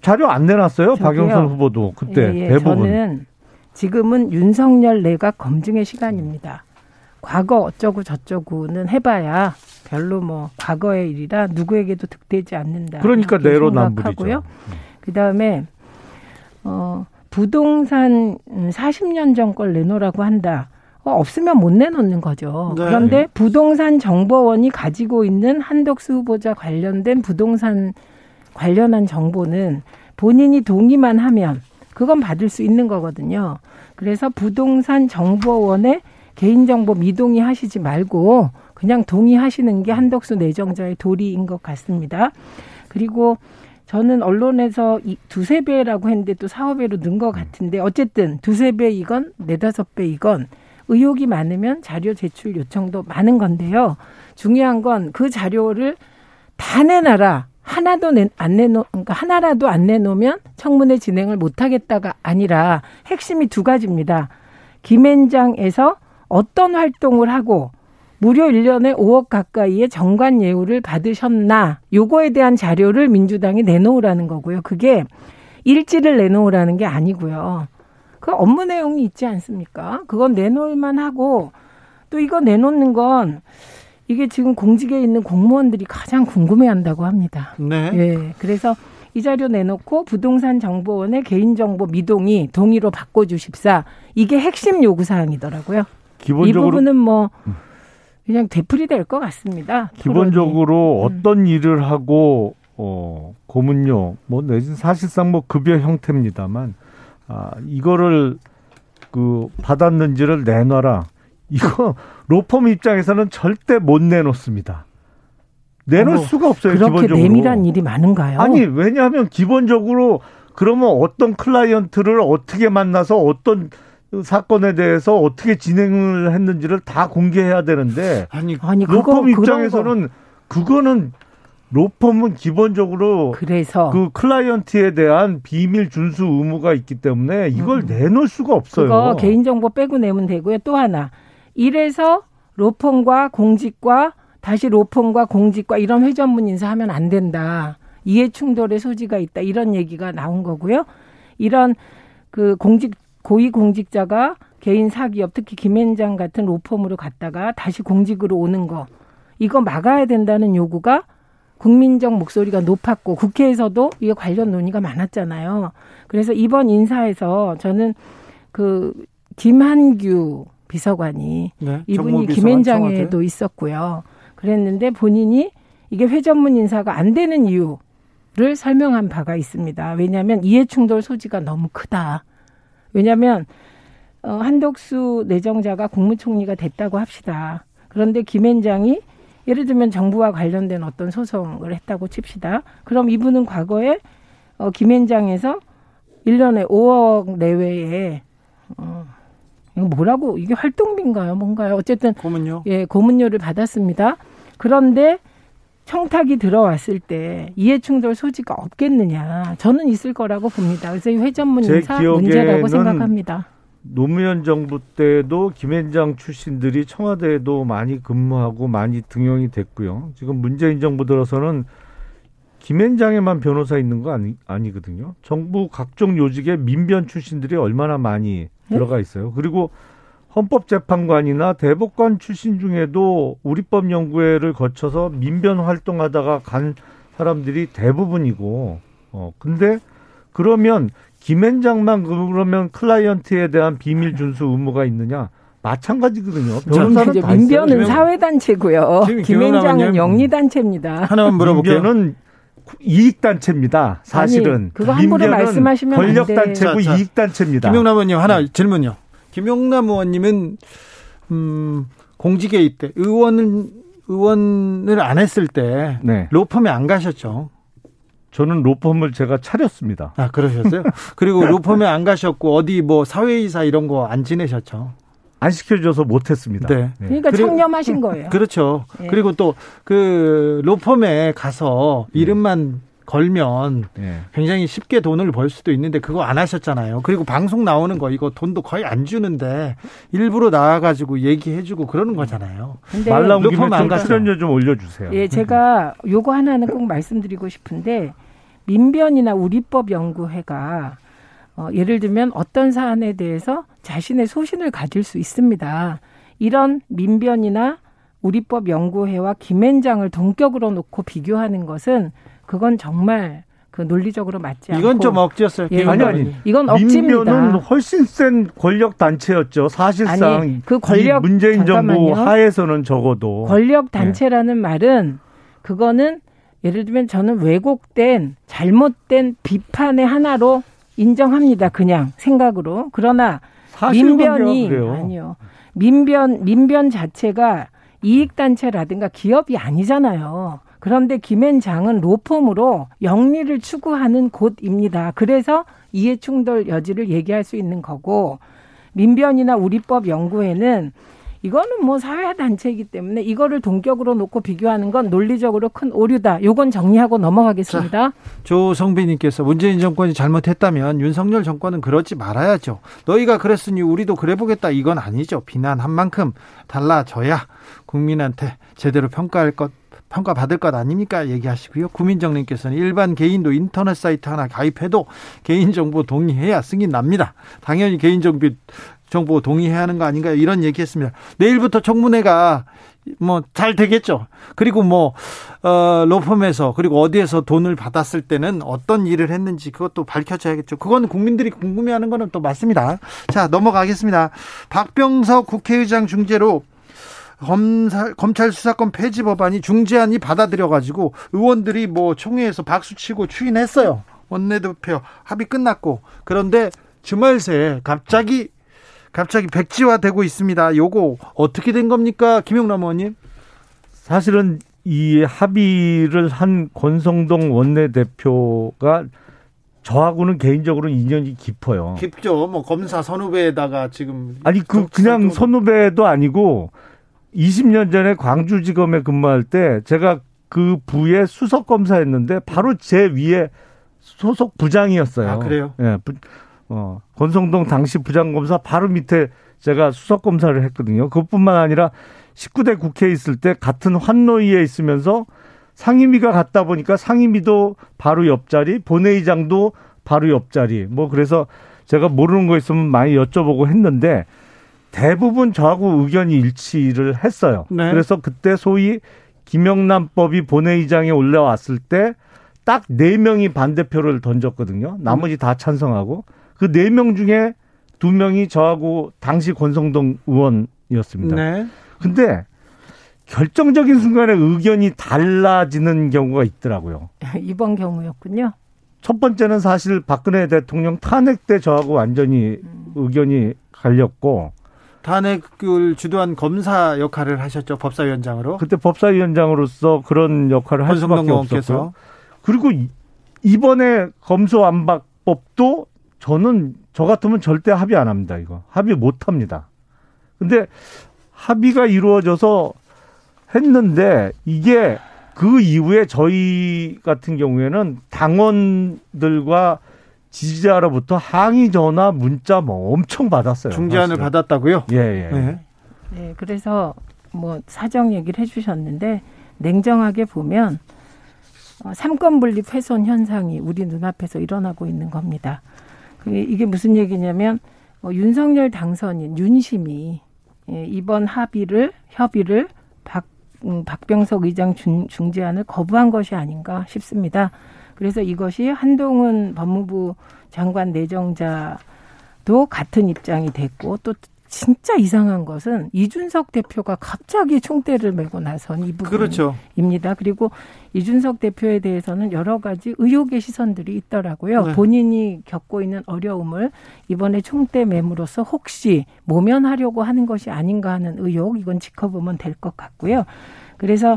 자료 안 내놨어요. 저기요. 박영선 후보도 그때 예, 예. 대부분. 저는 지금은 윤석열 내각 검증의 시간입니다. 과거 어쩌고 저쩌고는 해봐야 별로 뭐 과거의 일이라 누구에게도 득되지 않는다. 그러니까 내로남불이죠. 생각하고요. 그다음에 어 부동산 40년 전 걸 내놓으라고 한다. 어, 없으면 못 내놓는 거죠. 네. 그런데 부동산 정보원이 가지고 있는 한덕수 후보자 관련된 부동산 관련한 정보는 본인이 동의만 하면 그건 받을 수 있는 거거든요. 그래서 부동산 정보원에 개인정보 미동의 하시지 말고 그냥 동의하시는 게 한덕수 내정자의 도리인 것 같습니다. 그리고 저는 언론에서 이 두세 배라고 했는데 또 사오 배로 는 것 같은데 어쨌든 두세 배이건 네다섯 배이건 의혹이 많으면 자료 제출 요청도 많은 건데요. 중요한 건 그 자료를 다 내놔라. 하나도 내, 안 내놓, 그러니까 하나라도 안 내놓으면 청문회 진행을 못 하겠다가 아니라 핵심이 두 가지입니다. 김앤장에서 어떤 활동을 하고 무려 1년에 5억 가까이의 정관 예우를 받으셨나 요거에 대한 자료를 민주당이 내놓으라는 거고요. 그게 일지를 내놓으라는 게 아니고요. 그 업무 내용이 있지 않습니까? 그건 내놓을만 하고 또 이거 내놓는 건 이게 지금 공직에 있는 공무원들이 가장 궁금해한다고 합니다. 네. 예. 그래서 이 자료 내놓고 부동산 정보원의 개인정보 미동이 동의로 바꿔주십사 이게 핵심 요구 사항이더라고요. 이 기본적으로 부분은 뭐 그냥 되풀이 될 것 같습니다. 기본적으로 음. 어떤 일을 하고 어 고문료 뭐 내진 사실상 뭐 급여 형태입니다만 아 이거를 그 받았는지를 내놔라. 이거 *laughs* 로펌 입장에서는 절대 못 내놓습니다. 내놓을 어머, 수가 없어요. 그렇게 기본적으로. 내밀한 일이 많은가요? 아니 왜냐하면 기본적으로 그러면 어떤 클라이언트를 어떻게 만나서 어떤 사건에 대해서 어떻게 진행을 했는지를 다 공개해야 되는데 아니 아니 로펌. 입장에서는 그거는 로펌은 기본적으로 그래서 그 클라이언트에 대한 비밀 준수 의무가 있기 때문에 이걸 내놓을 수가 없어요. 음. 그거 개인정보 빼고 내면 되고요. 또 하나 이래서 로펌과 공직과 다시 로펌과 공직과 이런 회전문 인사하면 안 된다. 이해 충돌의 소지가 있다. 이런 얘기가 나온 거고요. 이런 그 공직 고위 공직자가 개인 사기업 특히 김앤장 같은 로펌으로 갔다가 다시 공직으로 오는 거 이거 막아야 된다는 요구가 국민적 목소리가 높았고 국회에서도 이에 관련 논의가 많았잖아요. 그래서 이번 인사에서 저는 그 김한규 비서관이 네. 이분이 김앤장에도. 있었고요. 그랬는데 본인이 이게 회전문 인사가 안 되는 이유를 설명한 바가 있습니다. 왜냐하면 이해충돌 소지가 너무 크다. 왜냐하면 어, 한덕수 내정자가 국무총리가 됐다고 합시다. 그런데 김앤장이 예를 들면 정부와 관련된 어떤 소송을 했다고 칩시다. 그럼 이분은 과거에 어, 김앤장에서 1년에 5억 내외에 어, 이거 뭐라고 이게 활동비인가요? 뭔가요? 어쨌든 고문요. 예, 고문료를 받았습니다. 그런데 청탁이 들어왔을 때 이해충돌 소지가 없겠느냐? 저는 있을 거라고 봅니다. 그래서 이 회전문 제 인사 문제라고 생각합니다. 노무현 정부 때도 김앤장 출신들이 청와대에도 많이 근무하고 많이 등용이 됐고요. 지금 문재인 정부 들어서는 김앤장에만 변호사 있는 거 아니, 아니거든요. 정부 각종 요직에 민변 출신들이 얼마나 많이 네? 들어가 있어요. 그리고 헌법재판관이나 대법관 출신 중에도 우리법 연구회를 거쳐서 민변 활동하다가 간 사람들이 대부분이고, 어, 근데 그러면 김앤장만 그러면 클라이언트에 대한 비밀 준수 의무가 있느냐? 마찬가지거든요. 변호사는 이제 다 있어요. 민변은 김영- 사회단체고요. 김앤장은 영리단체입니다. 하나만 물어볼게요. 민변은 이익 단체입니다. 사실은 아니, 그거 함부로 말씀하시면 권력 단체고 이익 단체입니다. 김용남 의원님 하나 네. 질문요. 김용남 의원님은 음, 공직에 있대 의원은 의원을 안 했을 때 네. 로펌에 안 가셨죠. 저는 로펌을 제가 차렸습니다. 아 그러셨어요? 그리고 *laughs* 로펌에 안 가셨고 어디 뭐 사회이사 이런 거 안 지내셨죠? 안 시켜줘서 못했습니다. 네. 네. 그러니까 청렴하신 거예요. 그렇죠. 네. 그리고 또 그 로펌에 가서 네. 이름만 걸면 네. 굉장히 쉽게 돈을 벌 수도 있는데 그거 안 하셨잖아요. 그리고 방송 나오는 거 이거 돈도 거의 안 주는데 일부러 나와가지고 얘기해주고 그러는 거잖아요. 말 나온 김에 좀 출연료 좀 올려주세요. 예, 제가 요거 하나는 꼭 말씀드리고 싶은데 민변이나 우리법 연구회가 어, 예를 들면 어떤 사안에 대해서 자신의 소신을 가질 수 있습니다. 이런 민변이나 우리법 연구회와 김앤장을 동격으로 놓고 비교하는 것은 그건 정말 그 논리적으로 맞지 않고 이건 좀 억지였어요. 예, 아니 아니. 이건 억지입니다. 민변은 훨씬 센 권력 단체였죠. 사실상 아니, 그 권력 문재인 잠깐만요. 정부 하에서는 적어도 권력 단체라는 네. 말은 그거는 예를 들면 저는 왜곡된 잘못된 비판의 하나로 인정합니다. 그냥 생각으로. 그러나 민변이 아니요. 민변 민변 자체가 이익 단체라든가 기업이 아니잖아요. 그런데 김앤장은 로펌으로 영리를 추구하는 곳입니다. 그래서 이해 충돌 여지를 얘기할 수 있는 거고 민변이나 우리법 연구회는 이거는 뭐 사회 단체이기 때문에 이거를 동격으로 놓고 비교하는 건 논리적으로 큰 오류다. 요건 정리하고 넘어가겠습니다. 자, 조성빈님께서 문재인 정권이 잘못했다면 윤석열 정권은 그러지 말아야죠. 너희가 그랬으니 우리도 그래보겠다. 이건 아니죠. 비난한 만큼 달라져야 국민한테 제대로 평가할 것 평가받을 것 아닙니까? 얘기하시고요. 구민정님께서는 일반 개인도 인터넷 사이트 하나 가입해도 개인정보 동의해야 승인 납니다. 당연히 개인정보 정보 동의해야 하는 거 아닌가요? 이런 얘기했습니다. 내일부터 청문회가 뭐 잘 되겠죠. 그리고 뭐 어, 로펌에서 그리고 어디에서 돈을 받았을 때는 어떤 일을 했는지 그것도 밝혀져야겠죠. 그건 국민들이 궁금해하는 거는 또 맞습니다. 자 넘어가겠습니다. 박병석 국회의장 중재로 검사, 검찰 수사권 폐지 법안이 중재안이 받아들여가지고 의원들이 뭐 총회에서 박수치고 추인했어요. 원내대표 합의 끝났고 그런데 주말 새에 갑자기 갑자기 백지화되고 있습니다. 요거 어떻게 된 겁니까, 김용남 의원님? 사실은 이 합의를 한 권성동 원내대표가 저하고는 개인적으로 인연이 깊어요. 깊죠. 뭐 검사 선후배에다가 지금 아니 그 그냥 선후배도 아니고 20년 전에 광주지검에 근무할 때 제가 그 부의 수석 검사였는데 바로 제 위에 소속 부장이었어요. 아, 그래요? 예. 부, 어, 권성동 당시 부장검사 바로 밑에 제가 수석 검사를 했거든요. 그것뿐만 아니라 19대 국회에 있을 때 같은 환노위에 있으면서 상임위가 갔다 보니까 상임위도 바로 옆자리, 본회의장도 바로 옆자리. 뭐 그래서 제가 모르는 거 있으면 많이 여쭤보고 했는데 대부분 저하고 의견이 일치를 했어요. 네. 그래서 그때 소위 김영남법이 본회의장에 올라왔을 때 딱 네 명이 반대표를 던졌거든요. 나머지 다 찬성하고 그 네 명 중에 두 명이 저하고 당시 권성동 의원이었습니다. 네. 근데 결정적인 순간에 의견이 달라지는 경우가 있더라고요. 이번 경우였군요. 첫 번째는 사실 박근혜 대통령 탄핵 때 저하고 완전히 음. 의견이 갈렸고 탄핵을 주도한 검사 역할을 하셨죠 법사위원장으로. 그때 법사위원장으로서 그런 역할을 할 수밖에 없었고요. 그리고 이번에 검소안박법도 저는 저 같으면 절대 합의 안 합니다. 이거 합의 못 합니다. 근데 합의가 이루어져서 했는데 이게 그 이후에 저희 같은 경우에는 당원들과 지지자로부터 항의 전화, 문자 뭐 엄청 받았어요. 중재안을 사실은. 받았다고요? 예, 예. 네. 네, 그래서 뭐 사정 얘기를 해주셨는데 냉정하게 보면 어, 삼권 분립 훼손 현상이 우리 눈앞에서 일어나고 있는 겁니다. 이게 무슨 얘기냐면 어, 윤석열 당선인 윤심이 예, 이번 합의를 협의를 박 음, 박병석 의장 중, 중재안을 거부한 것이 아닌가 싶습니다. 그래서 이것이 한동훈 법무부 장관 내정자도 같은 입장이 됐고 또 진짜 이상한 것은 이준석 대표가 갑자기 총대를 메고 나선 이 그렇죠. 부분입니다. 그리고 이준석 대표에 대해서는 여러 가지 의혹의 시선들이 있더라고요. 네. 본인이 겪고 있는 어려움을 이번에 총대 매물로서 혹시 모면하려고 하는 것이 아닌가 하는 의혹 이건 지켜보면 될 것 같고요. 그래서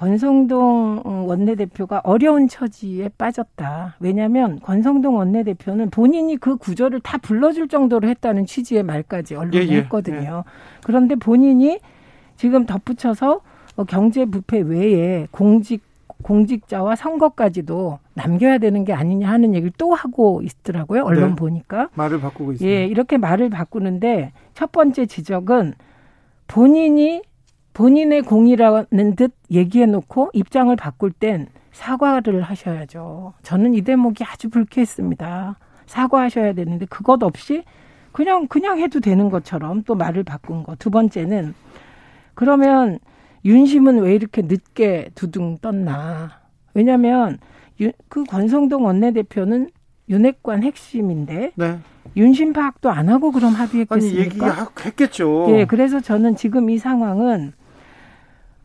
권성동 어, 원내대표가 어려운 처지에 빠졌다. 왜냐하면 권성동 원내대표는 본인이 그 구조를 다 불러줄 정도로 했다는 취지의 말까지 언론에 예, 예, 했거든요. 그런데 본인이 지금 덧붙여서 어, 경제 부패 외에 공직 공직자와 선거까지도 남겨야 되는 게 아니냐 하는 얘기를 또 하고 있더라고요. 언론 네. 보니까. 말을 바꾸고 있습니다. 예, 이렇게 말을 바꾸는데 첫 번째 지적은 본인이 본인의 공이라는 듯 얘기해 놓고 입장을 바꿀 땐 사과를 하셔야죠. 저는 이 대목이 아주 불쾌했습니다. 사과하셔야 되는데 그것 없이 그냥 그냥 해도 되는 것처럼 또 말을 바꾼 거. 두 번째는 그러면 윤심은 왜 이렇게 늦게 두둥 떴나? 왜냐하면 유- 그 권성동 원내대표는 윤핵관 핵심인데 네. 윤심 파악도 안 하고 그럼 아니 합의했겠습니까? 얘기했겠죠. 예, 그래서 저는 지금 이 상황은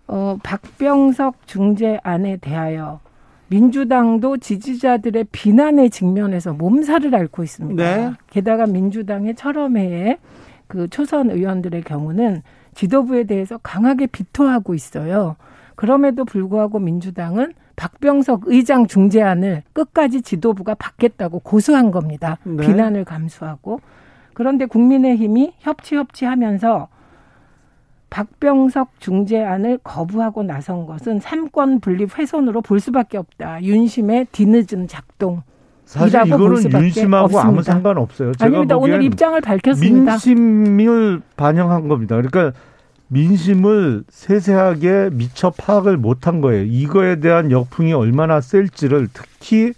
어, 박병석 중재안에 대하여 민주당도 지지자들의 비난에 직면해서 몸살을 앓고 있습니다. 네. 게다가 민주당의 처럼회의 그 초선 의원들의 경우는 지도부에 대해서 강하게 비토하고 있어요. 그럼에도 불구하고 민주당은 박병석 의장 중재안을 끝까지 지도부가 받겠다고 고수한 겁니다. 네. 비난을 감수하고. 그런데 국민의힘이 협치 협치하면서 박병석 중재안을 거부하고 나선 것은 삼권 분립 훼손으로 볼 수밖에 없다. 윤심의 뒤늦은 작동. 사실 이거는 윤심하고 아무 없습니다. 상관 없어요. 제가 아닙니다. 오늘 입장을 밝혔습니다. 민심을 반영한 겁니다. 그러니까 민심을 세세하게 미처 파악을 못한 거예요. 이거에 대한 역풍이 얼마나 셀지를 특히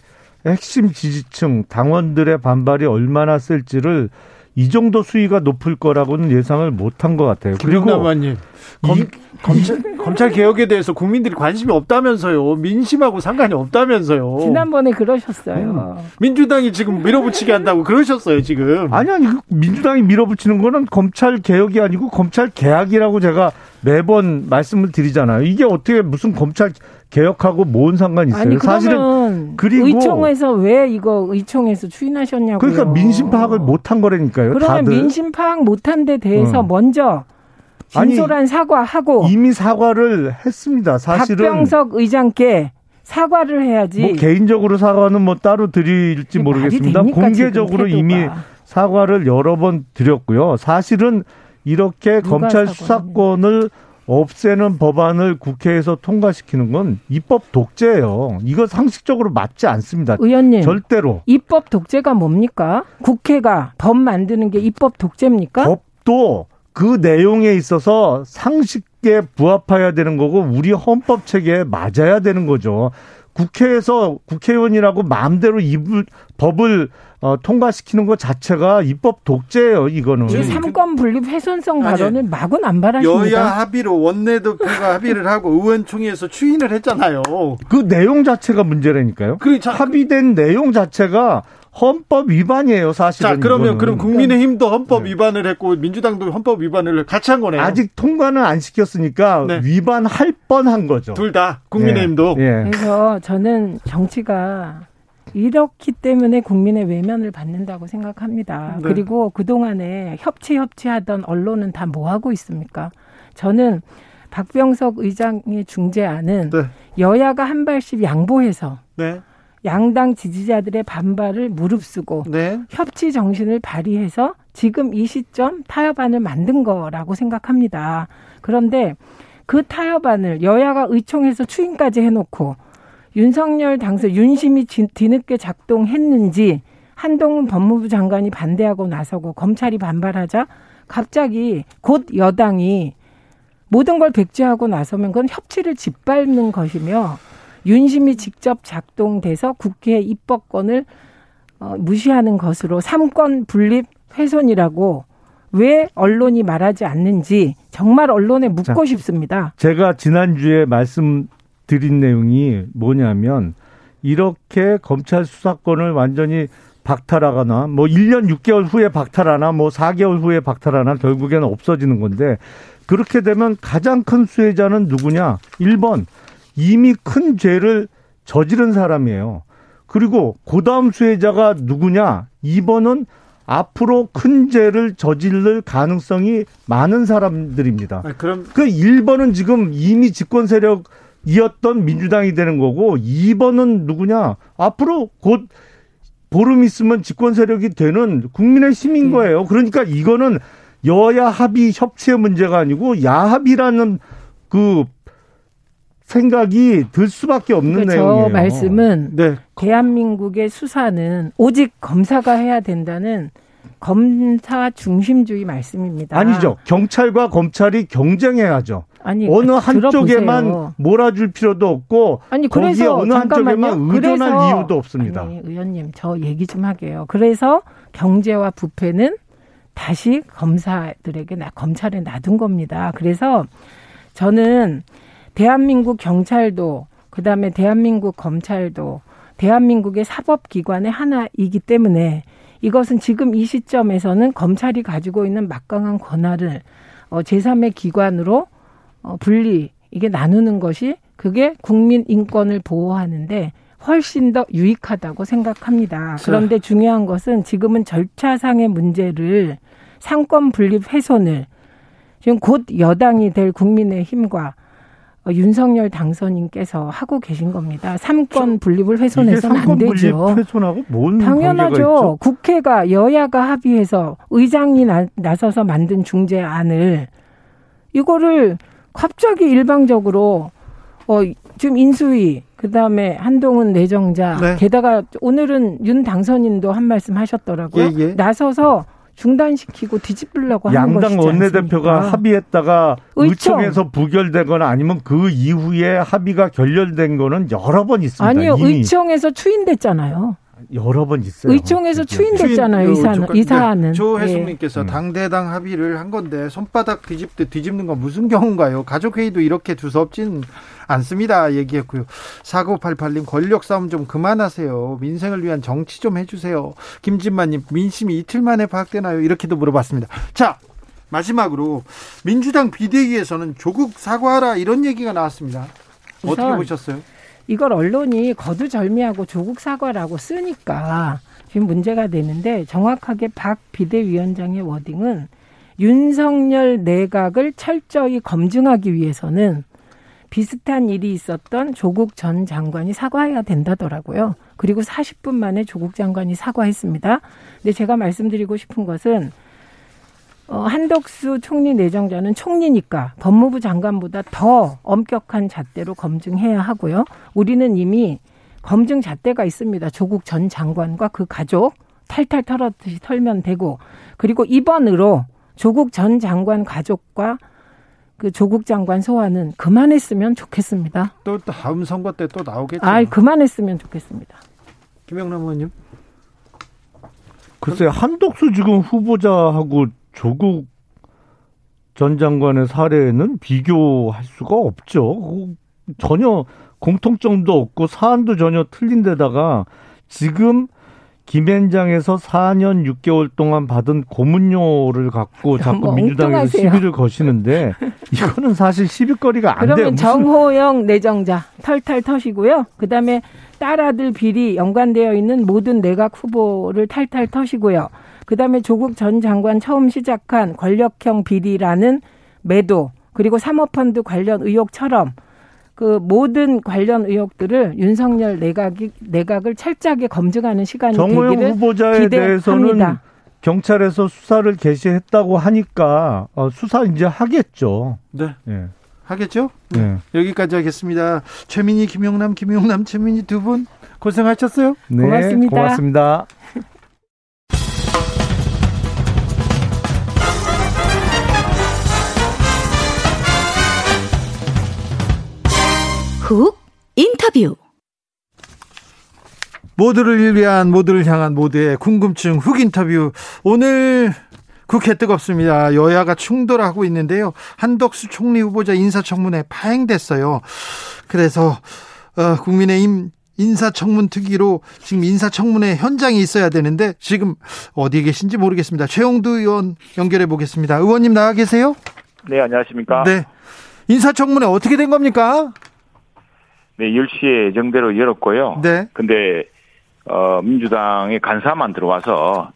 핵심 지지층 당원들의 반발이 얼마나 셀지를 이 정도 수위가 높을 거라고는 예상을 못한 것 같아요. 그리고 김영남님 검, 이- 검찰, 검찰 개혁에 대해서 국민들이 관심이 없다면서요. 민심하고 상관이 없다면서요. 지난번에 그러셨어요. 민주당이 지금 밀어붙이게 한다고 그러셨어요, 지금. 아니 아니 그 민주당이 밀어붙이는 거는 검찰 개혁이 아니고 검찰 개혁이라고 제가 매번 말씀을 드리잖아요. 이게 어떻게 무슨 검찰 개혁하고 뭔 상관이 있어요? 아니 사실은 그리고- 의총에서 왜 이거 의총에서 추인하셨냐고요. 그러니까 민심 파악을 못한 거라니까요. 그러면 다들 민심 파악 못한 데 대해서 어. 먼저 아니, 진솔한 사과하고 이미 사과를 했습니다. 사실은 박병석 의장께 사과를 해야지. 뭐 개인적으로 사과는 뭐 따로 드릴지 모르겠습니다. 됩니까, 공개적으로 이미. 사과를 여러 번 드렸고요. 사실은 이렇게 검찰 사과를 수사권을 없애는 법안을 국회에서 통과시키는 건 입법 독재예요. 이거 상식적으로 맞지 않습니다. 의원님 절대로. 입법 독재가 뭡니까? 국회가 법 만드는 게 입법 독재입니까? 법도 그 내용에 있어서 상식에 부합해야 되는 거고 우리 헌법 체계에 맞아야 되는 거죠. 국회에서 국회의원이라고 마음대로 입을 법을 어, 통과시키는 것 자체가 입법 독재예요. 이거는. 이 삼권 분립 훼손성 아니, 발언을 마구 남발하십니다. 여야 합의로 원내대표가 합의를 하고 의원총회에서 추인을 했잖아요. 그 내용 자체가 문제라니까요. 그래, 자, 합의된 내용 자체가 헌법 위반이에요. 사실은. 자, 그러면 이거는. 그럼 국민의힘도 헌법 위반을 했고 민주당도 헌법 위반을 같이 한 거네요. 아직 통과는 안 시켰으니까 네. 위반할 뻔한 거죠. 둘 다 국민의힘도 예. 예. 그래서 저는 정치가 이렇기 때문에 국민의 외면을 받는다고 생각합니다. 네. 그리고 그동안에 협치 협치하던 언론은 다 뭐 하고 있습니까? 저는 박병석 의장의 중재안은 네. 여야가 한 발씩 양보해서 네. 양당 지지자들의 반발을 무릅쓰고 네. 협치 정신을 발휘해서 지금 이 시점 타협안을 만든 거라고 생각합니다. 그런데 그 타협안을 여야가 의총에서 추인까지 해놓고 윤석열 당선 윤심이 지- 뒤늦게 작동했는지 한동훈 법무부 장관이 반대하고 나서고 검찰이 반발하자 갑자기 곧 여당이 모든 걸 백지하고 나서면 그건 협치를 짓밟는 것이며 윤심이 직접 작동돼서 국회 입법권을 어, 무시하는 것으로 삼권 분립 훼손이라고 왜 언론이 말하지 않는지 정말 언론에 묻고 싶습니다. 제가 지난주에 말씀드린 내용이 뭐냐면 이렇게 검찰 수사권을 완전히 박탈하거나 뭐 1년 6개월 후에 박탈하나 뭐 4개월 후에 박탈하나 결국에는 없어지는 건데 그렇게 되면 가장 큰 수혜자는 누구냐? 1번 이미 큰 죄를 저지른 사람이에요. 그리고 그 다음 수혜자가 누구냐? 2번은 앞으로 큰 죄를 저지를 가능성이 많은 사람들입니다. 아, 그럼 그 1번은 지금 이미 집권 세력이었던 민주당이 되는 거고 2번은 누구냐? 앞으로 곧 보름 있으면 집권 세력이 되는 국민의 힘인 음. 거예요. 그러니까 이거는 여야 합의 협치의 문제가 아니고 야합이라는 그 생각이 들 수밖에 없는 그러니까 내용이에요. 저 말씀은 네. 대한민국의 수사는 오직 검사가 해야 된다는 검사 중심주의 말씀입니다. 아니죠. 경찰과 검찰이 경쟁해야죠. 아니 어느 들어보세요. 한쪽에만 몰아줄 필요도 없고 아니 그래서 어느 잠깐만요. 한쪽에만 의존할 그래서- 이유도 없습니다. 아니 의원님 저 얘기 좀 하게요. 그래서 경제와 부패는 다시 검사들에게 나, 검찰에 놔둔 겁니다. 그래서 저는 대한민국 경찰도 그다음에 대한민국 검찰도 대한민국의 사법기관의 하나이기 때문에 이것은 지금 이 시점에서는 검찰이 가지고 있는 막강한 권한을 어, 제3의 기관으로 어, 분리 이게 나누는 것이 그게 국민 인권을 보호하는데 훨씬 더 유익하다고 생각합니다. 그런데 중요한 것은 지금은 절차상의 문제를 삼권 분립 훼손을 지금 곧 여당이 될 국민의 힘과 어, 윤석열 당선인께서 하고 계신 겁니다. 삼권 분립을 이게 훼손해서는 안 되죠. 훼손하고 뭔? 당연하죠. 국회가 여야가 합의해서 의장이 나, 나서서 만든 중재안을 이거를 갑자기 일방적으로 어 지금 인수위 그다음에 한동훈 내정자 네. 게다가 오늘은 윤 당선인도 한 말씀 하셨더라고요. 예, 예. 나서서 중단시키고 뒤집으려고 하는 것이지 양당 원내대표가 않습니까? 합의했다가 의총. 의총 에서 부결되거나 아니면 그 이후에 합의가 결렬된 거는 여러 번 있습니다. 아니요 이미 의총에서 추인됐잖아요. 여러 번 있어요. 의총에서. 추인됐잖아요. 이 추인- 사안은. 네, 이 사안은. 조혜숙님께서 예. 당대당 합의를 한 건데 손바닥 뒤집듯 뒤집는 건 무슨 경우인가요? 가족회의도 이렇게 두서없진 않습니다. 얘기했고요. 4988님 권력 싸움 좀 그만하세요. 민생을 위한 정치 좀 해주세요. 김진만님 민심이 이틀 만에 파악되나요? 이렇게도 물어봤습니다. 자 마지막으로 민주당 비대위에서는 조국 사과하라 이런 얘기가 나왔습니다. 어떻게 보셨어요? 이걸 언론이 거두절미하고 조국 사과라고 쓰니까 지금 문제가 되는데 정확하게 박 비대위원장의 워딩은 윤석열 내각을 철저히 검증하기 위해서는 비슷한 일이 있었던 조국 전 장관이 사과해야 된다더라고요. 그리고 40분 만에 조국 장관이 사과했습니다. 근데 제가 말씀드리고 싶은 것은 어, 한덕수 총리 내정자는 총리니까 법무부 장관보다 더 엄격한 잣대로 검증해야 하고요. 우리는 이미 검증 잣대가 있습니다. 조국 전 장관과 그 가족 탈탈 털었듯이 털면 되고 그리고 이번으로 조국 전 장관 가족과 그 조국 장관 소환은 그만했으면 좋겠습니다. 또 다음 선거 때 또 나오겠죠. 아, 그만했으면 좋겠습니다. 김영남 의원님. 글쎄 한덕수 지금 후보자하고 조국 전 장관의 사례는 비교할 수가 없죠. 전혀 공통점도 없고 사안도 전혀 틀린 데다가 지금 김현장에서 4년 6개월 동안 받은 고문료를 갖고 자꾸 뭐 민주당에서 엉뚱하세요. 시비를 거시는데 이거는 사실 시비거리가 안 돼요. 그러면 정호영 내정자 털탈 터시고요. 그다음에 딸아들 비리 연관되어 있는 모든 내각 후보를 탈탈 터시고요. 그다음에 조국 전 장관 처음 시작한 권력형 비리라는 매도 그리고 사모펀드 관련 의혹처럼 그 모든 관련 의혹들을 윤석열 내각이 내각을 철저하게 검증하는 시간이 정호영 되기를 후보자에 대해서는. 경찰에서 수사를 개시했다고 하니까 어, 수사 이제 하겠죠. 네. 예. 하겠죠? 네. 여기까지 하겠습니다. 최민희, 김용남, 김용남, 최민희 두 분 고생하셨어요. 네, 고맙습니다. 고맙습니다. *laughs* 훅 인터뷰. 모두를 위한 모두를 향한 모두의 궁금증 훅 인터뷰. 오늘 국회 뜨겁습니다. 여야가 충돌하고 있는데요. 한덕수 총리 후보자 인사청문회 파행됐어요. 그래서 어, 국민의힘 인사청문 특위로 지금 인사청문회 현장에 있어야 되는데 지금 어디에 계신지 모르겠습니다. 최영두 의원 연결해 보겠습니다. 의원님 나와 계세요? 네, 안녕하십니까? 네. 인사청문회 어떻게 된 겁니까? 네, 10시에 예정대로 열었고요. 네. 근데 어 민주당의 간사만 들어와서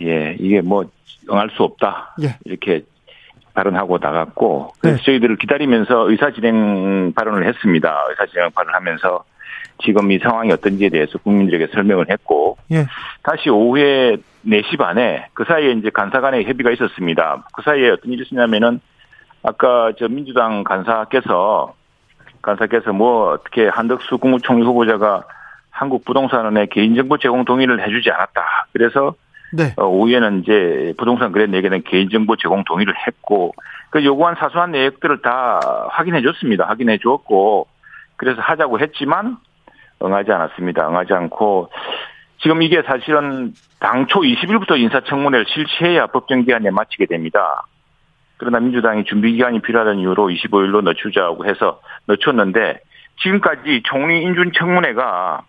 예, 이게 뭐 응할 수 없다. 예. 이렇게 발언하고 나갔고 그래서 네. 저희들을 기다리면서 의사진행 발언을 했습니다. 의사진행 발언을 하면서 지금 이 상황이 어떤지에 대해서 국민들에게 설명을 했고 예. 다시 오후에 4시 반에 그 사이에 이제 간사 간의 협의가 있었습니다. 그 사이에 어떤 일이 있었냐면은 아까 저 민주당 간사께서 간사께서 뭐 어떻게 한덕수 국무총리 후보자가 한국 부동산원에 개인정보 제공 동의를 해주지 않았다. 그래서 네. 어, 오후에는 이제 부동산 거래 내게는 개인정보 제공 동의를 했고 그 요구한 사소한 내역들을 다 확인해 줬습니다. 확인해 주었고 그래서 하자고 했지만 응하지 않았습니다. 응하지 않고 지금 이게 사실은 당초 20일부터 인사청문회를 실시해야 법정 기한에 마치게 됩니다. 그러나 민주당이 준비 기간이 필요하다는 이유로 25일로 늦추자고 해서 늦췄는데 지금까지 총리 인준 청문회가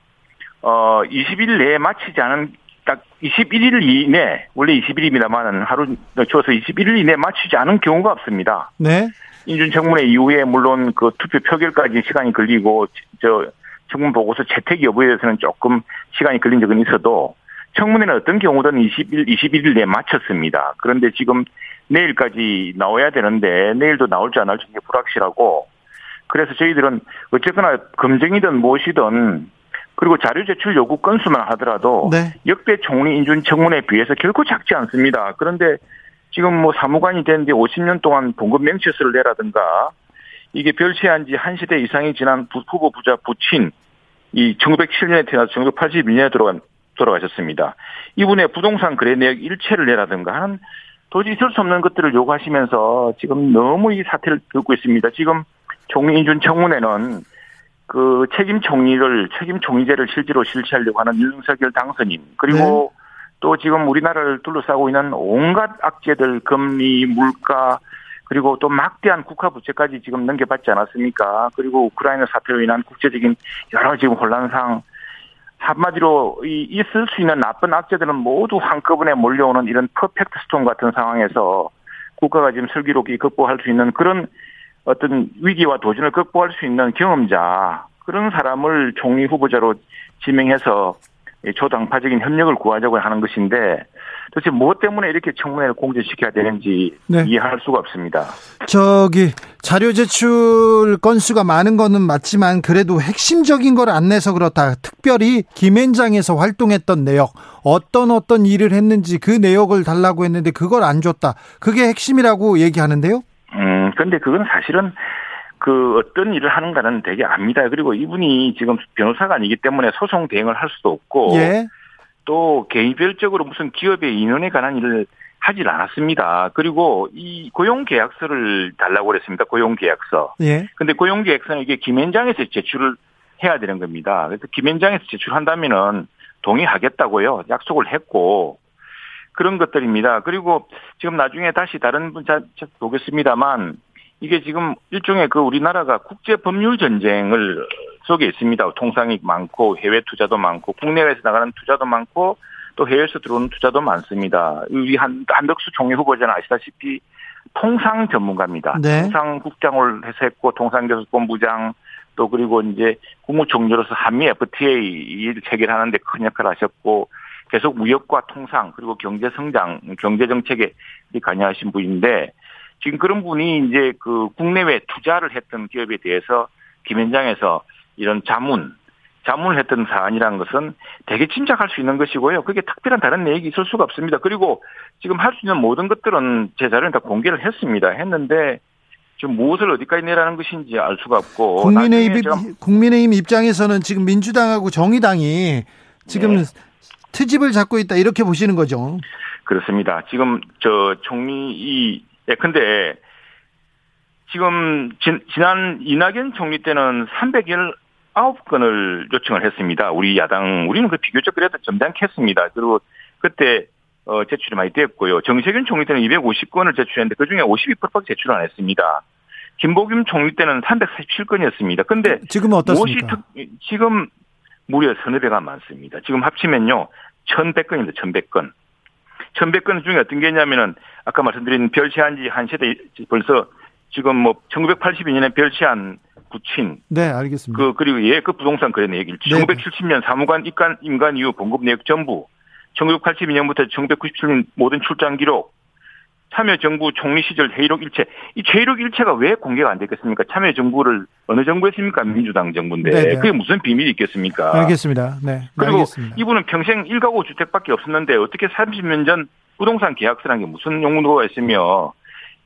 어 20일 내에 마치지 않은 딱 21일 이내 원래 20일입니다만은 하루 늦춰서 21일 이내 마치지 않은 경우가 없습니다. 네. 인준 청문회 이후에 물론 그 투표 표결까지 시간이 걸리고 저 청문 보고서 채택 여부에 대해서는 조금 시간이 걸린 적은 있어도 청문회는 어떤 경우든 20일 21일 내에 마쳤습니다. 그런데 지금 내일까지 나와야 되는데 내일도 나올지 안 나올지 불확실하고 그래서 저희들은 어쨌거나 검증이든 무엇이든 그리고 자료 제출 요구 건수만 하더라도 네. 역대 총리 인준 청문회에 비해서 결코 작지 않습니다. 그런데 지금 뭐 사무관이 됐는데 50년 동안 봉급 명치서를 내라든가 이게 별세한 지 한 시대 이상이 지난 부- 후보 부자 부친 이 1907년에 태어나서 1982년에 돌아간, 돌아가셨습니다. 이분의 부동산 거래 내역 일체를 내라든가 하는 도저히 있을 수 없는 것들을 요구하시면서 지금 너무 이 사태를 겪고 있습니다. 지금 총리 인준 청문회는 그 책임 총리를 책임 총리제를 실제로 실시하려고 하는 윤석열 당선인 그리고 또 지금 우리나라를 둘러싸고 있는 온갖 악재들 금리 물가 그리고 또 막대한 국가 부채까지 지금 넘겨받지 않았습니까? 그리고 우크라이나 사태로 인한 국제적인 여러 지금 혼란상 한마디로 이 있을 수 있는 나쁜 악재들은 모두 한꺼번에 몰려오는 이런 퍼펙트 스톰 같은 상황에서 국가가 지금 슬기롭게 극복할 수 있는 그런 어떤 위기와 도전을 극복할 수 있는 경험자 그런 사람을 총리 후보자로 지명해서 초당파적인 협력을 구하자고 하는 것인데 도대체 무엇 때문에 이렇게 청문회를 공개시켜야 되는지 네. 이해할 수가 없습니다. 저기 자료 제출 건수가 많은 거는 맞지만 그래도 핵심적인 걸 안 내서 그렇다. 특별히 김앤장에서 활동했던 내역, 어떤 어떤 일을 했는지 그 내역을 달라고 했는데 그걸 안 줬다. 그게 핵심이라고 얘기하는데요. 음, 근데 그건 사실은 그 어떤 일을 하는가는 되게 압니다. 그리고 이분이 지금 변호사가 아니기 때문에 소송 대행을 할 수도 없고 예. 또 개인별적으로 무슨 기업의 인원에 관한 일을 하질 않았습니다. 그리고 이 고용계약서를 달라고 그랬습니다. 고용계약서. 예. 근데 고용계약서는 이게 김현장에서 제출을 해야 되는 겁니다. 그래서 김현장에서 제출한다면은 동의하겠다고요. 약속을 했고 그런 것들입니다. 그리고 지금 나중에 다시 다른 분 자, 자- 보겠습니다만 이게 지금 일종의 그 우리나라가 국제 법률 전쟁을 속에 있습니다. 통상이 많고 해외 투자도 많고 국내외에서 나가는 투자도 많고 또 해외에서 들어오는 투자도 많습니다. 우리 한 한덕수 총리 후보자는 아시다시피 통상 전문가입니다. 네. 통상 국장을 해서 했고 통상 교섭본부장 또 그리고 이제 국무총리로서 한미 FTA를 체결하는데 큰 역할을 하셨고 계속 무역과 통상 그리고 경제 성장, 경제 정책에 관여하신 분인데 지금 그런 분이 이제 그 국내외 투자를 했던 기업에 대해서 김현장에서 이런 자문, 자문을 했던 사안이라는 것은 되게 짐작할 수 있는 것이고요. 그게 특별한 다른 내역이 있을 수가 없습니다. 그리고 지금 할 수 있는 모든 것들은 제 자료는 다 공개를 했습니다. 했는데 지금 무엇을 어디까지 내라는 것인지 알 수가 없고 국민의힘, 국민의힘 입장에서는 지금 민주당하고 정의당이 지금 네. 트집을 잡고 있다 이렇게 보시는 거죠. 그렇습니다. 지금 저 총리 이 예, 근데 지금 진, 지난 이낙연 총리 때는 319건을 요청을 했습니다. 우리 야당 우리는 그 비교적 그래도 점잖게 했습니다. 그리고 그때 어, 제출이 많이 됐고요. 정세균 총리 때는 250건을 제출했는데 그 중에 52%밖에 제출을 안 했습니다. 김복윤 총리 때는 347건이었습니다. 근데 지금 무엇이 어떻습니까? 특, 지금 무려 서너 배가 많습니다. 지금 합치면요. 1100건입니다. 1100건. 1100건 중에 어떤 게 있냐면은 아까 말씀드린 별시한지 한 세대 벌써 지금 뭐 1982년에 별시한 부친 네, 알겠습니다. 그 그리고 예 그 부동산 거래 내역일 네. 1970년 사무관 입간 임관 이후 봉급 내역 전부 1982년부터 1997년 모든 출장 기록 참여정부 총리 시절 회의록 일체 이 회의록 일체가 왜 공개가 안 됐겠습니까? 참여정부를 어느 정부 했습니까? 민주당 정부인데 네네. 그게 무슨 비밀이 있겠습니까? 알겠습니다. 네, 그리고 알겠습니다. 이분은 평생 1가구 주택밖에 없었는데 어떻게 30년 전 부동산 계약서라는 게 무슨 용도가 있으며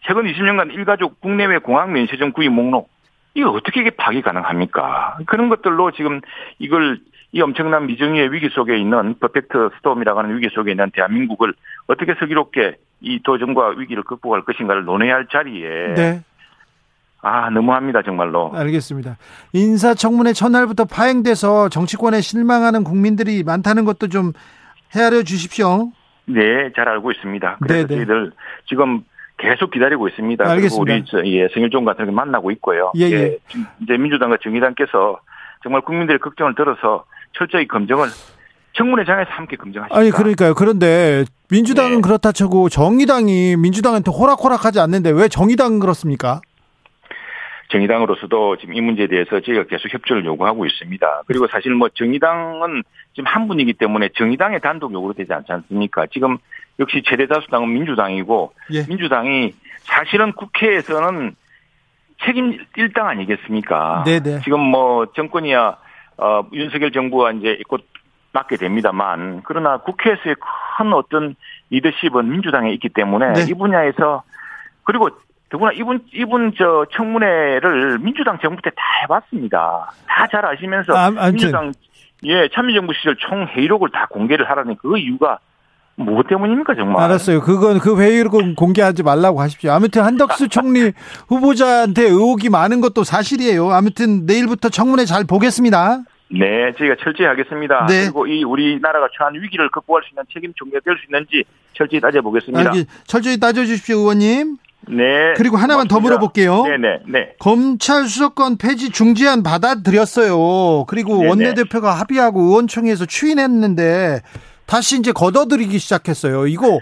최근 20년간 일가족 국내외 공항 면세점 구입 목록 이거 어떻게 이게 파악이 가능합니까? 그런 것들로 지금 이걸 이 엄청난 미정의의 위기 속에 있는 퍼펙트 스톰이라고 하는 위기 속에 있는 대한민국을 어떻게 슬기롭게 이 도전과 위기를 극복할 것인가를 논해야 할 자리에 네, 아 너무합니다 정말로 알겠습니다. 인사청문회 첫날부터 파행돼서 정치권에 실망하는 국민들이 많다는 것도 좀 헤아려 주십시오. 네, 잘 알고 있습니다. 그래서 네네. 저희들 지금 계속 기다리고 있습니다. 알겠습니다. 그리고 우리 저, 예, 성일종 같은 거 만나고 있고요. 예, 예. 지금 이제 민주당과 정의당께서 정말 국민들의 걱정을 들어서 철저히 검증을 청문회장에서 함께 검증하십니다. 아니 그러니까요. 그런데 민주당은 네. 그렇다 쳐고 정의당이 민주당한테 호락호락하지 않는데 왜 정의당은 그렇습니까? 정의당으로서도 지금 이 문제에 대해서 저희가 계속 협조를 요구하고 있습니다. 그리고 사실 뭐 정의당은 지금 한 분이기 때문에 정의당의 단독 요구로 되지 않지 않습니까? 지금 역시 최대 다수당은 민주당이고 예. 민주당이 사실은 국회에서는 책임 일당 아니겠습니까? 네네. 지금 뭐 정권이야 어, 윤석열 정부와 이제 곧 맡게 됩니다만 그러나 국회에서의 큰 어떤 리더십은 민주당에 있기 때문에 네. 이 분야에서 그리고 더구나 이분 이분 저 청문회를 민주당 정부 때 다 해봤습니다. 다 잘 아시면서 아. 민주당 예 참여정부 시절 총 회의록을 다 공개를 하라는 그 이유가 무엇 때문입니까 정말? 알았어요. 그건 그 회의를 공- 공개하지 말라고 하십시오. 아무튼 한덕수 총리 후보자한테 의혹이 많은 것도 사실이에요. 아무튼 내일부터 청문회 잘 보겠습니다. 네, 저희가 철저히 하겠습니다. 네. 그리고 이 우리나라가 처한 위기를 극복할 수 있는 책임 종료될 수 있는지 철저히 따져보겠습니다. 알기, 철저히 따져주십시오, 의원님. 네. 그리고 하나만 더 고맙습니다. 물어볼게요. 네네, 네. 검찰 수사권 폐지 중지안 받아들였어요. 그리고 네네. 원내대표가 합의하고 의원총회에서 추인했는데 다시 이제 걷어들이기 시작했어요. 이거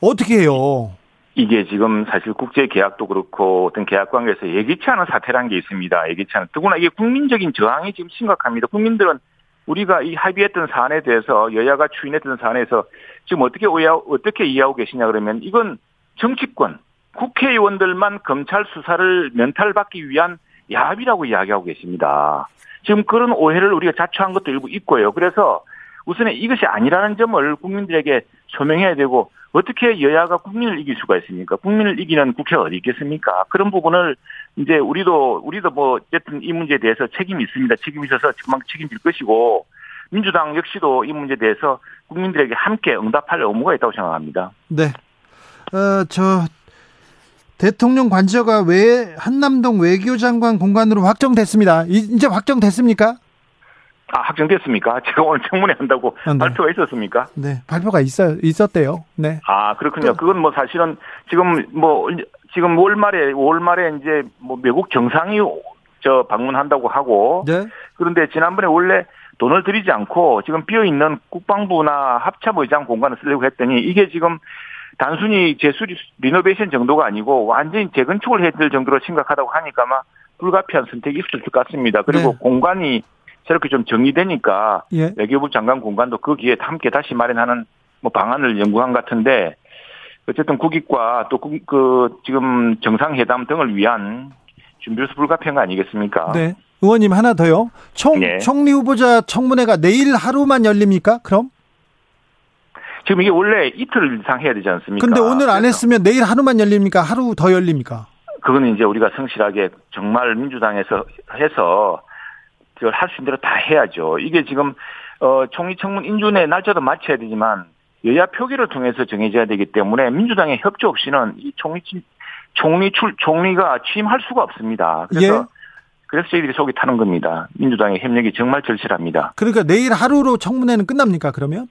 어떻게 해요? 이게 지금 사실 국제 계약도 그렇고 어떤 계약 관계에서 예기치 않은 사태라는 게 있습니다. 예기치 않은. 더구나 이게 국민적인 저항이 지금 심각합니다. 국민들은 우리가 이 합의했던 사안에 대해서 여야가 추인했던 사안에서 지금 어떻게 오야, 어떻게 이해하고 계시냐 그러면 이건 정치권, 국회의원들만 검찰 수사를 면탈받기 위한 야합이라고 이야기하고 계십니다. 지금 그런 오해를 우리가 자초한 것도 일부 있고요. 그래서 우선은 이것이 아니라는 점을 국민들에게 소명해야 되고 어떻게 여야가 국민을 이길 수가 있습니까? 국민을 이기는 국회가 어디 있겠습니까? 그런 부분을 이제 우리도 우리도 뭐 어쨌든 이 문제에 대해서 책임이 있습니다. 책임이 있어서 그만 책임질 것이고 민주당 역시도 이 문제에 대해서 국민들에게 함께 응답할 의무가 있다고 생각합니다. 네. 어, 저, 대통령 관저가 외, 한남동 외교장관 공간으로 확정됐습니다. 이- 이제 확정됐습니까? 아 확정됐습니까? *laughs* 제가 오늘 청문회 한다고 아, 네. 발표가 있었습니까? 네. 발표가 있어, 있었대요. 네. 아 그렇군요. 그건 뭐 사실은 지금 뭐 지금 월 말에 월 말에 이제 뭐 외국 정상이 저 방문한다고 하고 네. 그런데 지난번에 원래 돈을 들이지 않고 지금 비어 있는 국방부나 합참의장 공간을 쓰려고 했더니 이게 지금 단순히 재수리 리노베이션 정도가 아니고 완전히 재건축을 해야 될 정도로 심각하다고 하니까 아마 불가피한 선택이 있을 것 같습니다. 그리고 네. 공간이 저렇게 좀 정리되니까 예. 외교부 장관 공간도 거기에 함께 다시 마련하는 뭐 방안을 연구한 것 같은데 어쨌든 국익과 또 그 지금 정상회담 등을 위한 준비로서 불가피한 거 아니겠습니까? 네. 의원님 하나 더요. 총, 네. 총리 후보자 청문회가 내일 하루만 열립니까? 그럼? 지금 이게 원래 이틀 이상 해야 되지 않습니까? 근데 오늘 안 했으면 내일 하루만 열립니까? 하루 더 열립니까? 그거는 이제 우리가 성실하게 정말 민주당에서 해서 할 수 있는 대로 다 해야죠. 이게 지금 어 총리 청문 인준의 날짜도 맞춰야 되지만 여야 표결을 통해서 정해져야 되기 때문에 민주당의 협조 없이는 이 총리 친- 총리 출 총리가 취임할 수가 없습니다. 그래서 예. 그래서 저희들이 속이 타는 겁니다. 민주당의 협력이 정말 절실합니다. 그러니까 내일 하루로 청문회는 끝납니까? 그러면?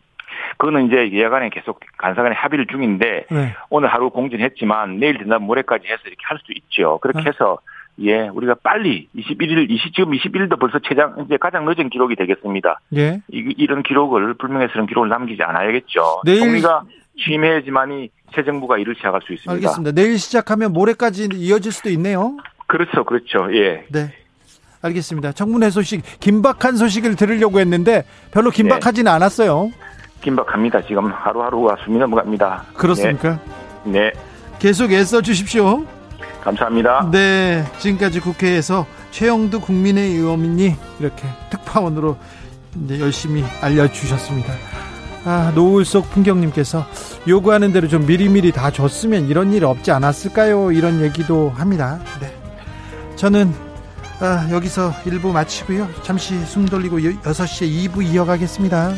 그거는 이제 여야간에 계속 간사간에 합의를 중인데 네. 오늘 하루 공진했지만 내일 된다면 모레까지 해서 이렇게 할수 있죠. 그렇게 네. 해서 예, 우리가 빨리 21일, 20, 지금 21일도 벌써 최장, 이제 가장 늦은 기록이 되겠습니다. 예. 이, 이런 기록을, 불명예스러운 기록을 남기지 않아야겠죠. 내일- 총리가 취임해야지만이 새 정부가 일을 시작할 수 있습니다. 알겠습니다. 내일 시작하면 모레까지 이어질 수도 있네요. 그렇죠, 그렇죠. 예. 네. 알겠습니다. 청문회 소식, 긴박한 소식을 들으려고 했는데 별로 긴박하지는 않았어요. 긴박합니다. 지금 하루하루가 숨이 넘어갑니다. 그렇습니까? 네. 네. 계속 애써 주십시오. 감사합니다. 네. 지금까지 국회에서 최영두 국민의 의원이 이렇게 특파원으로 열심히 알려주셨습니다. 아, 노을 속 풍경님께서 요구하는 대로 좀 미리미리 다 줬으면 이런 일 없지 않았을까요? 이런 얘기도 합니다. 네. 저는 아, 여기서 1부 마치고요. 잠시 숨 돌리고 6시에 2부 이어가겠습니다.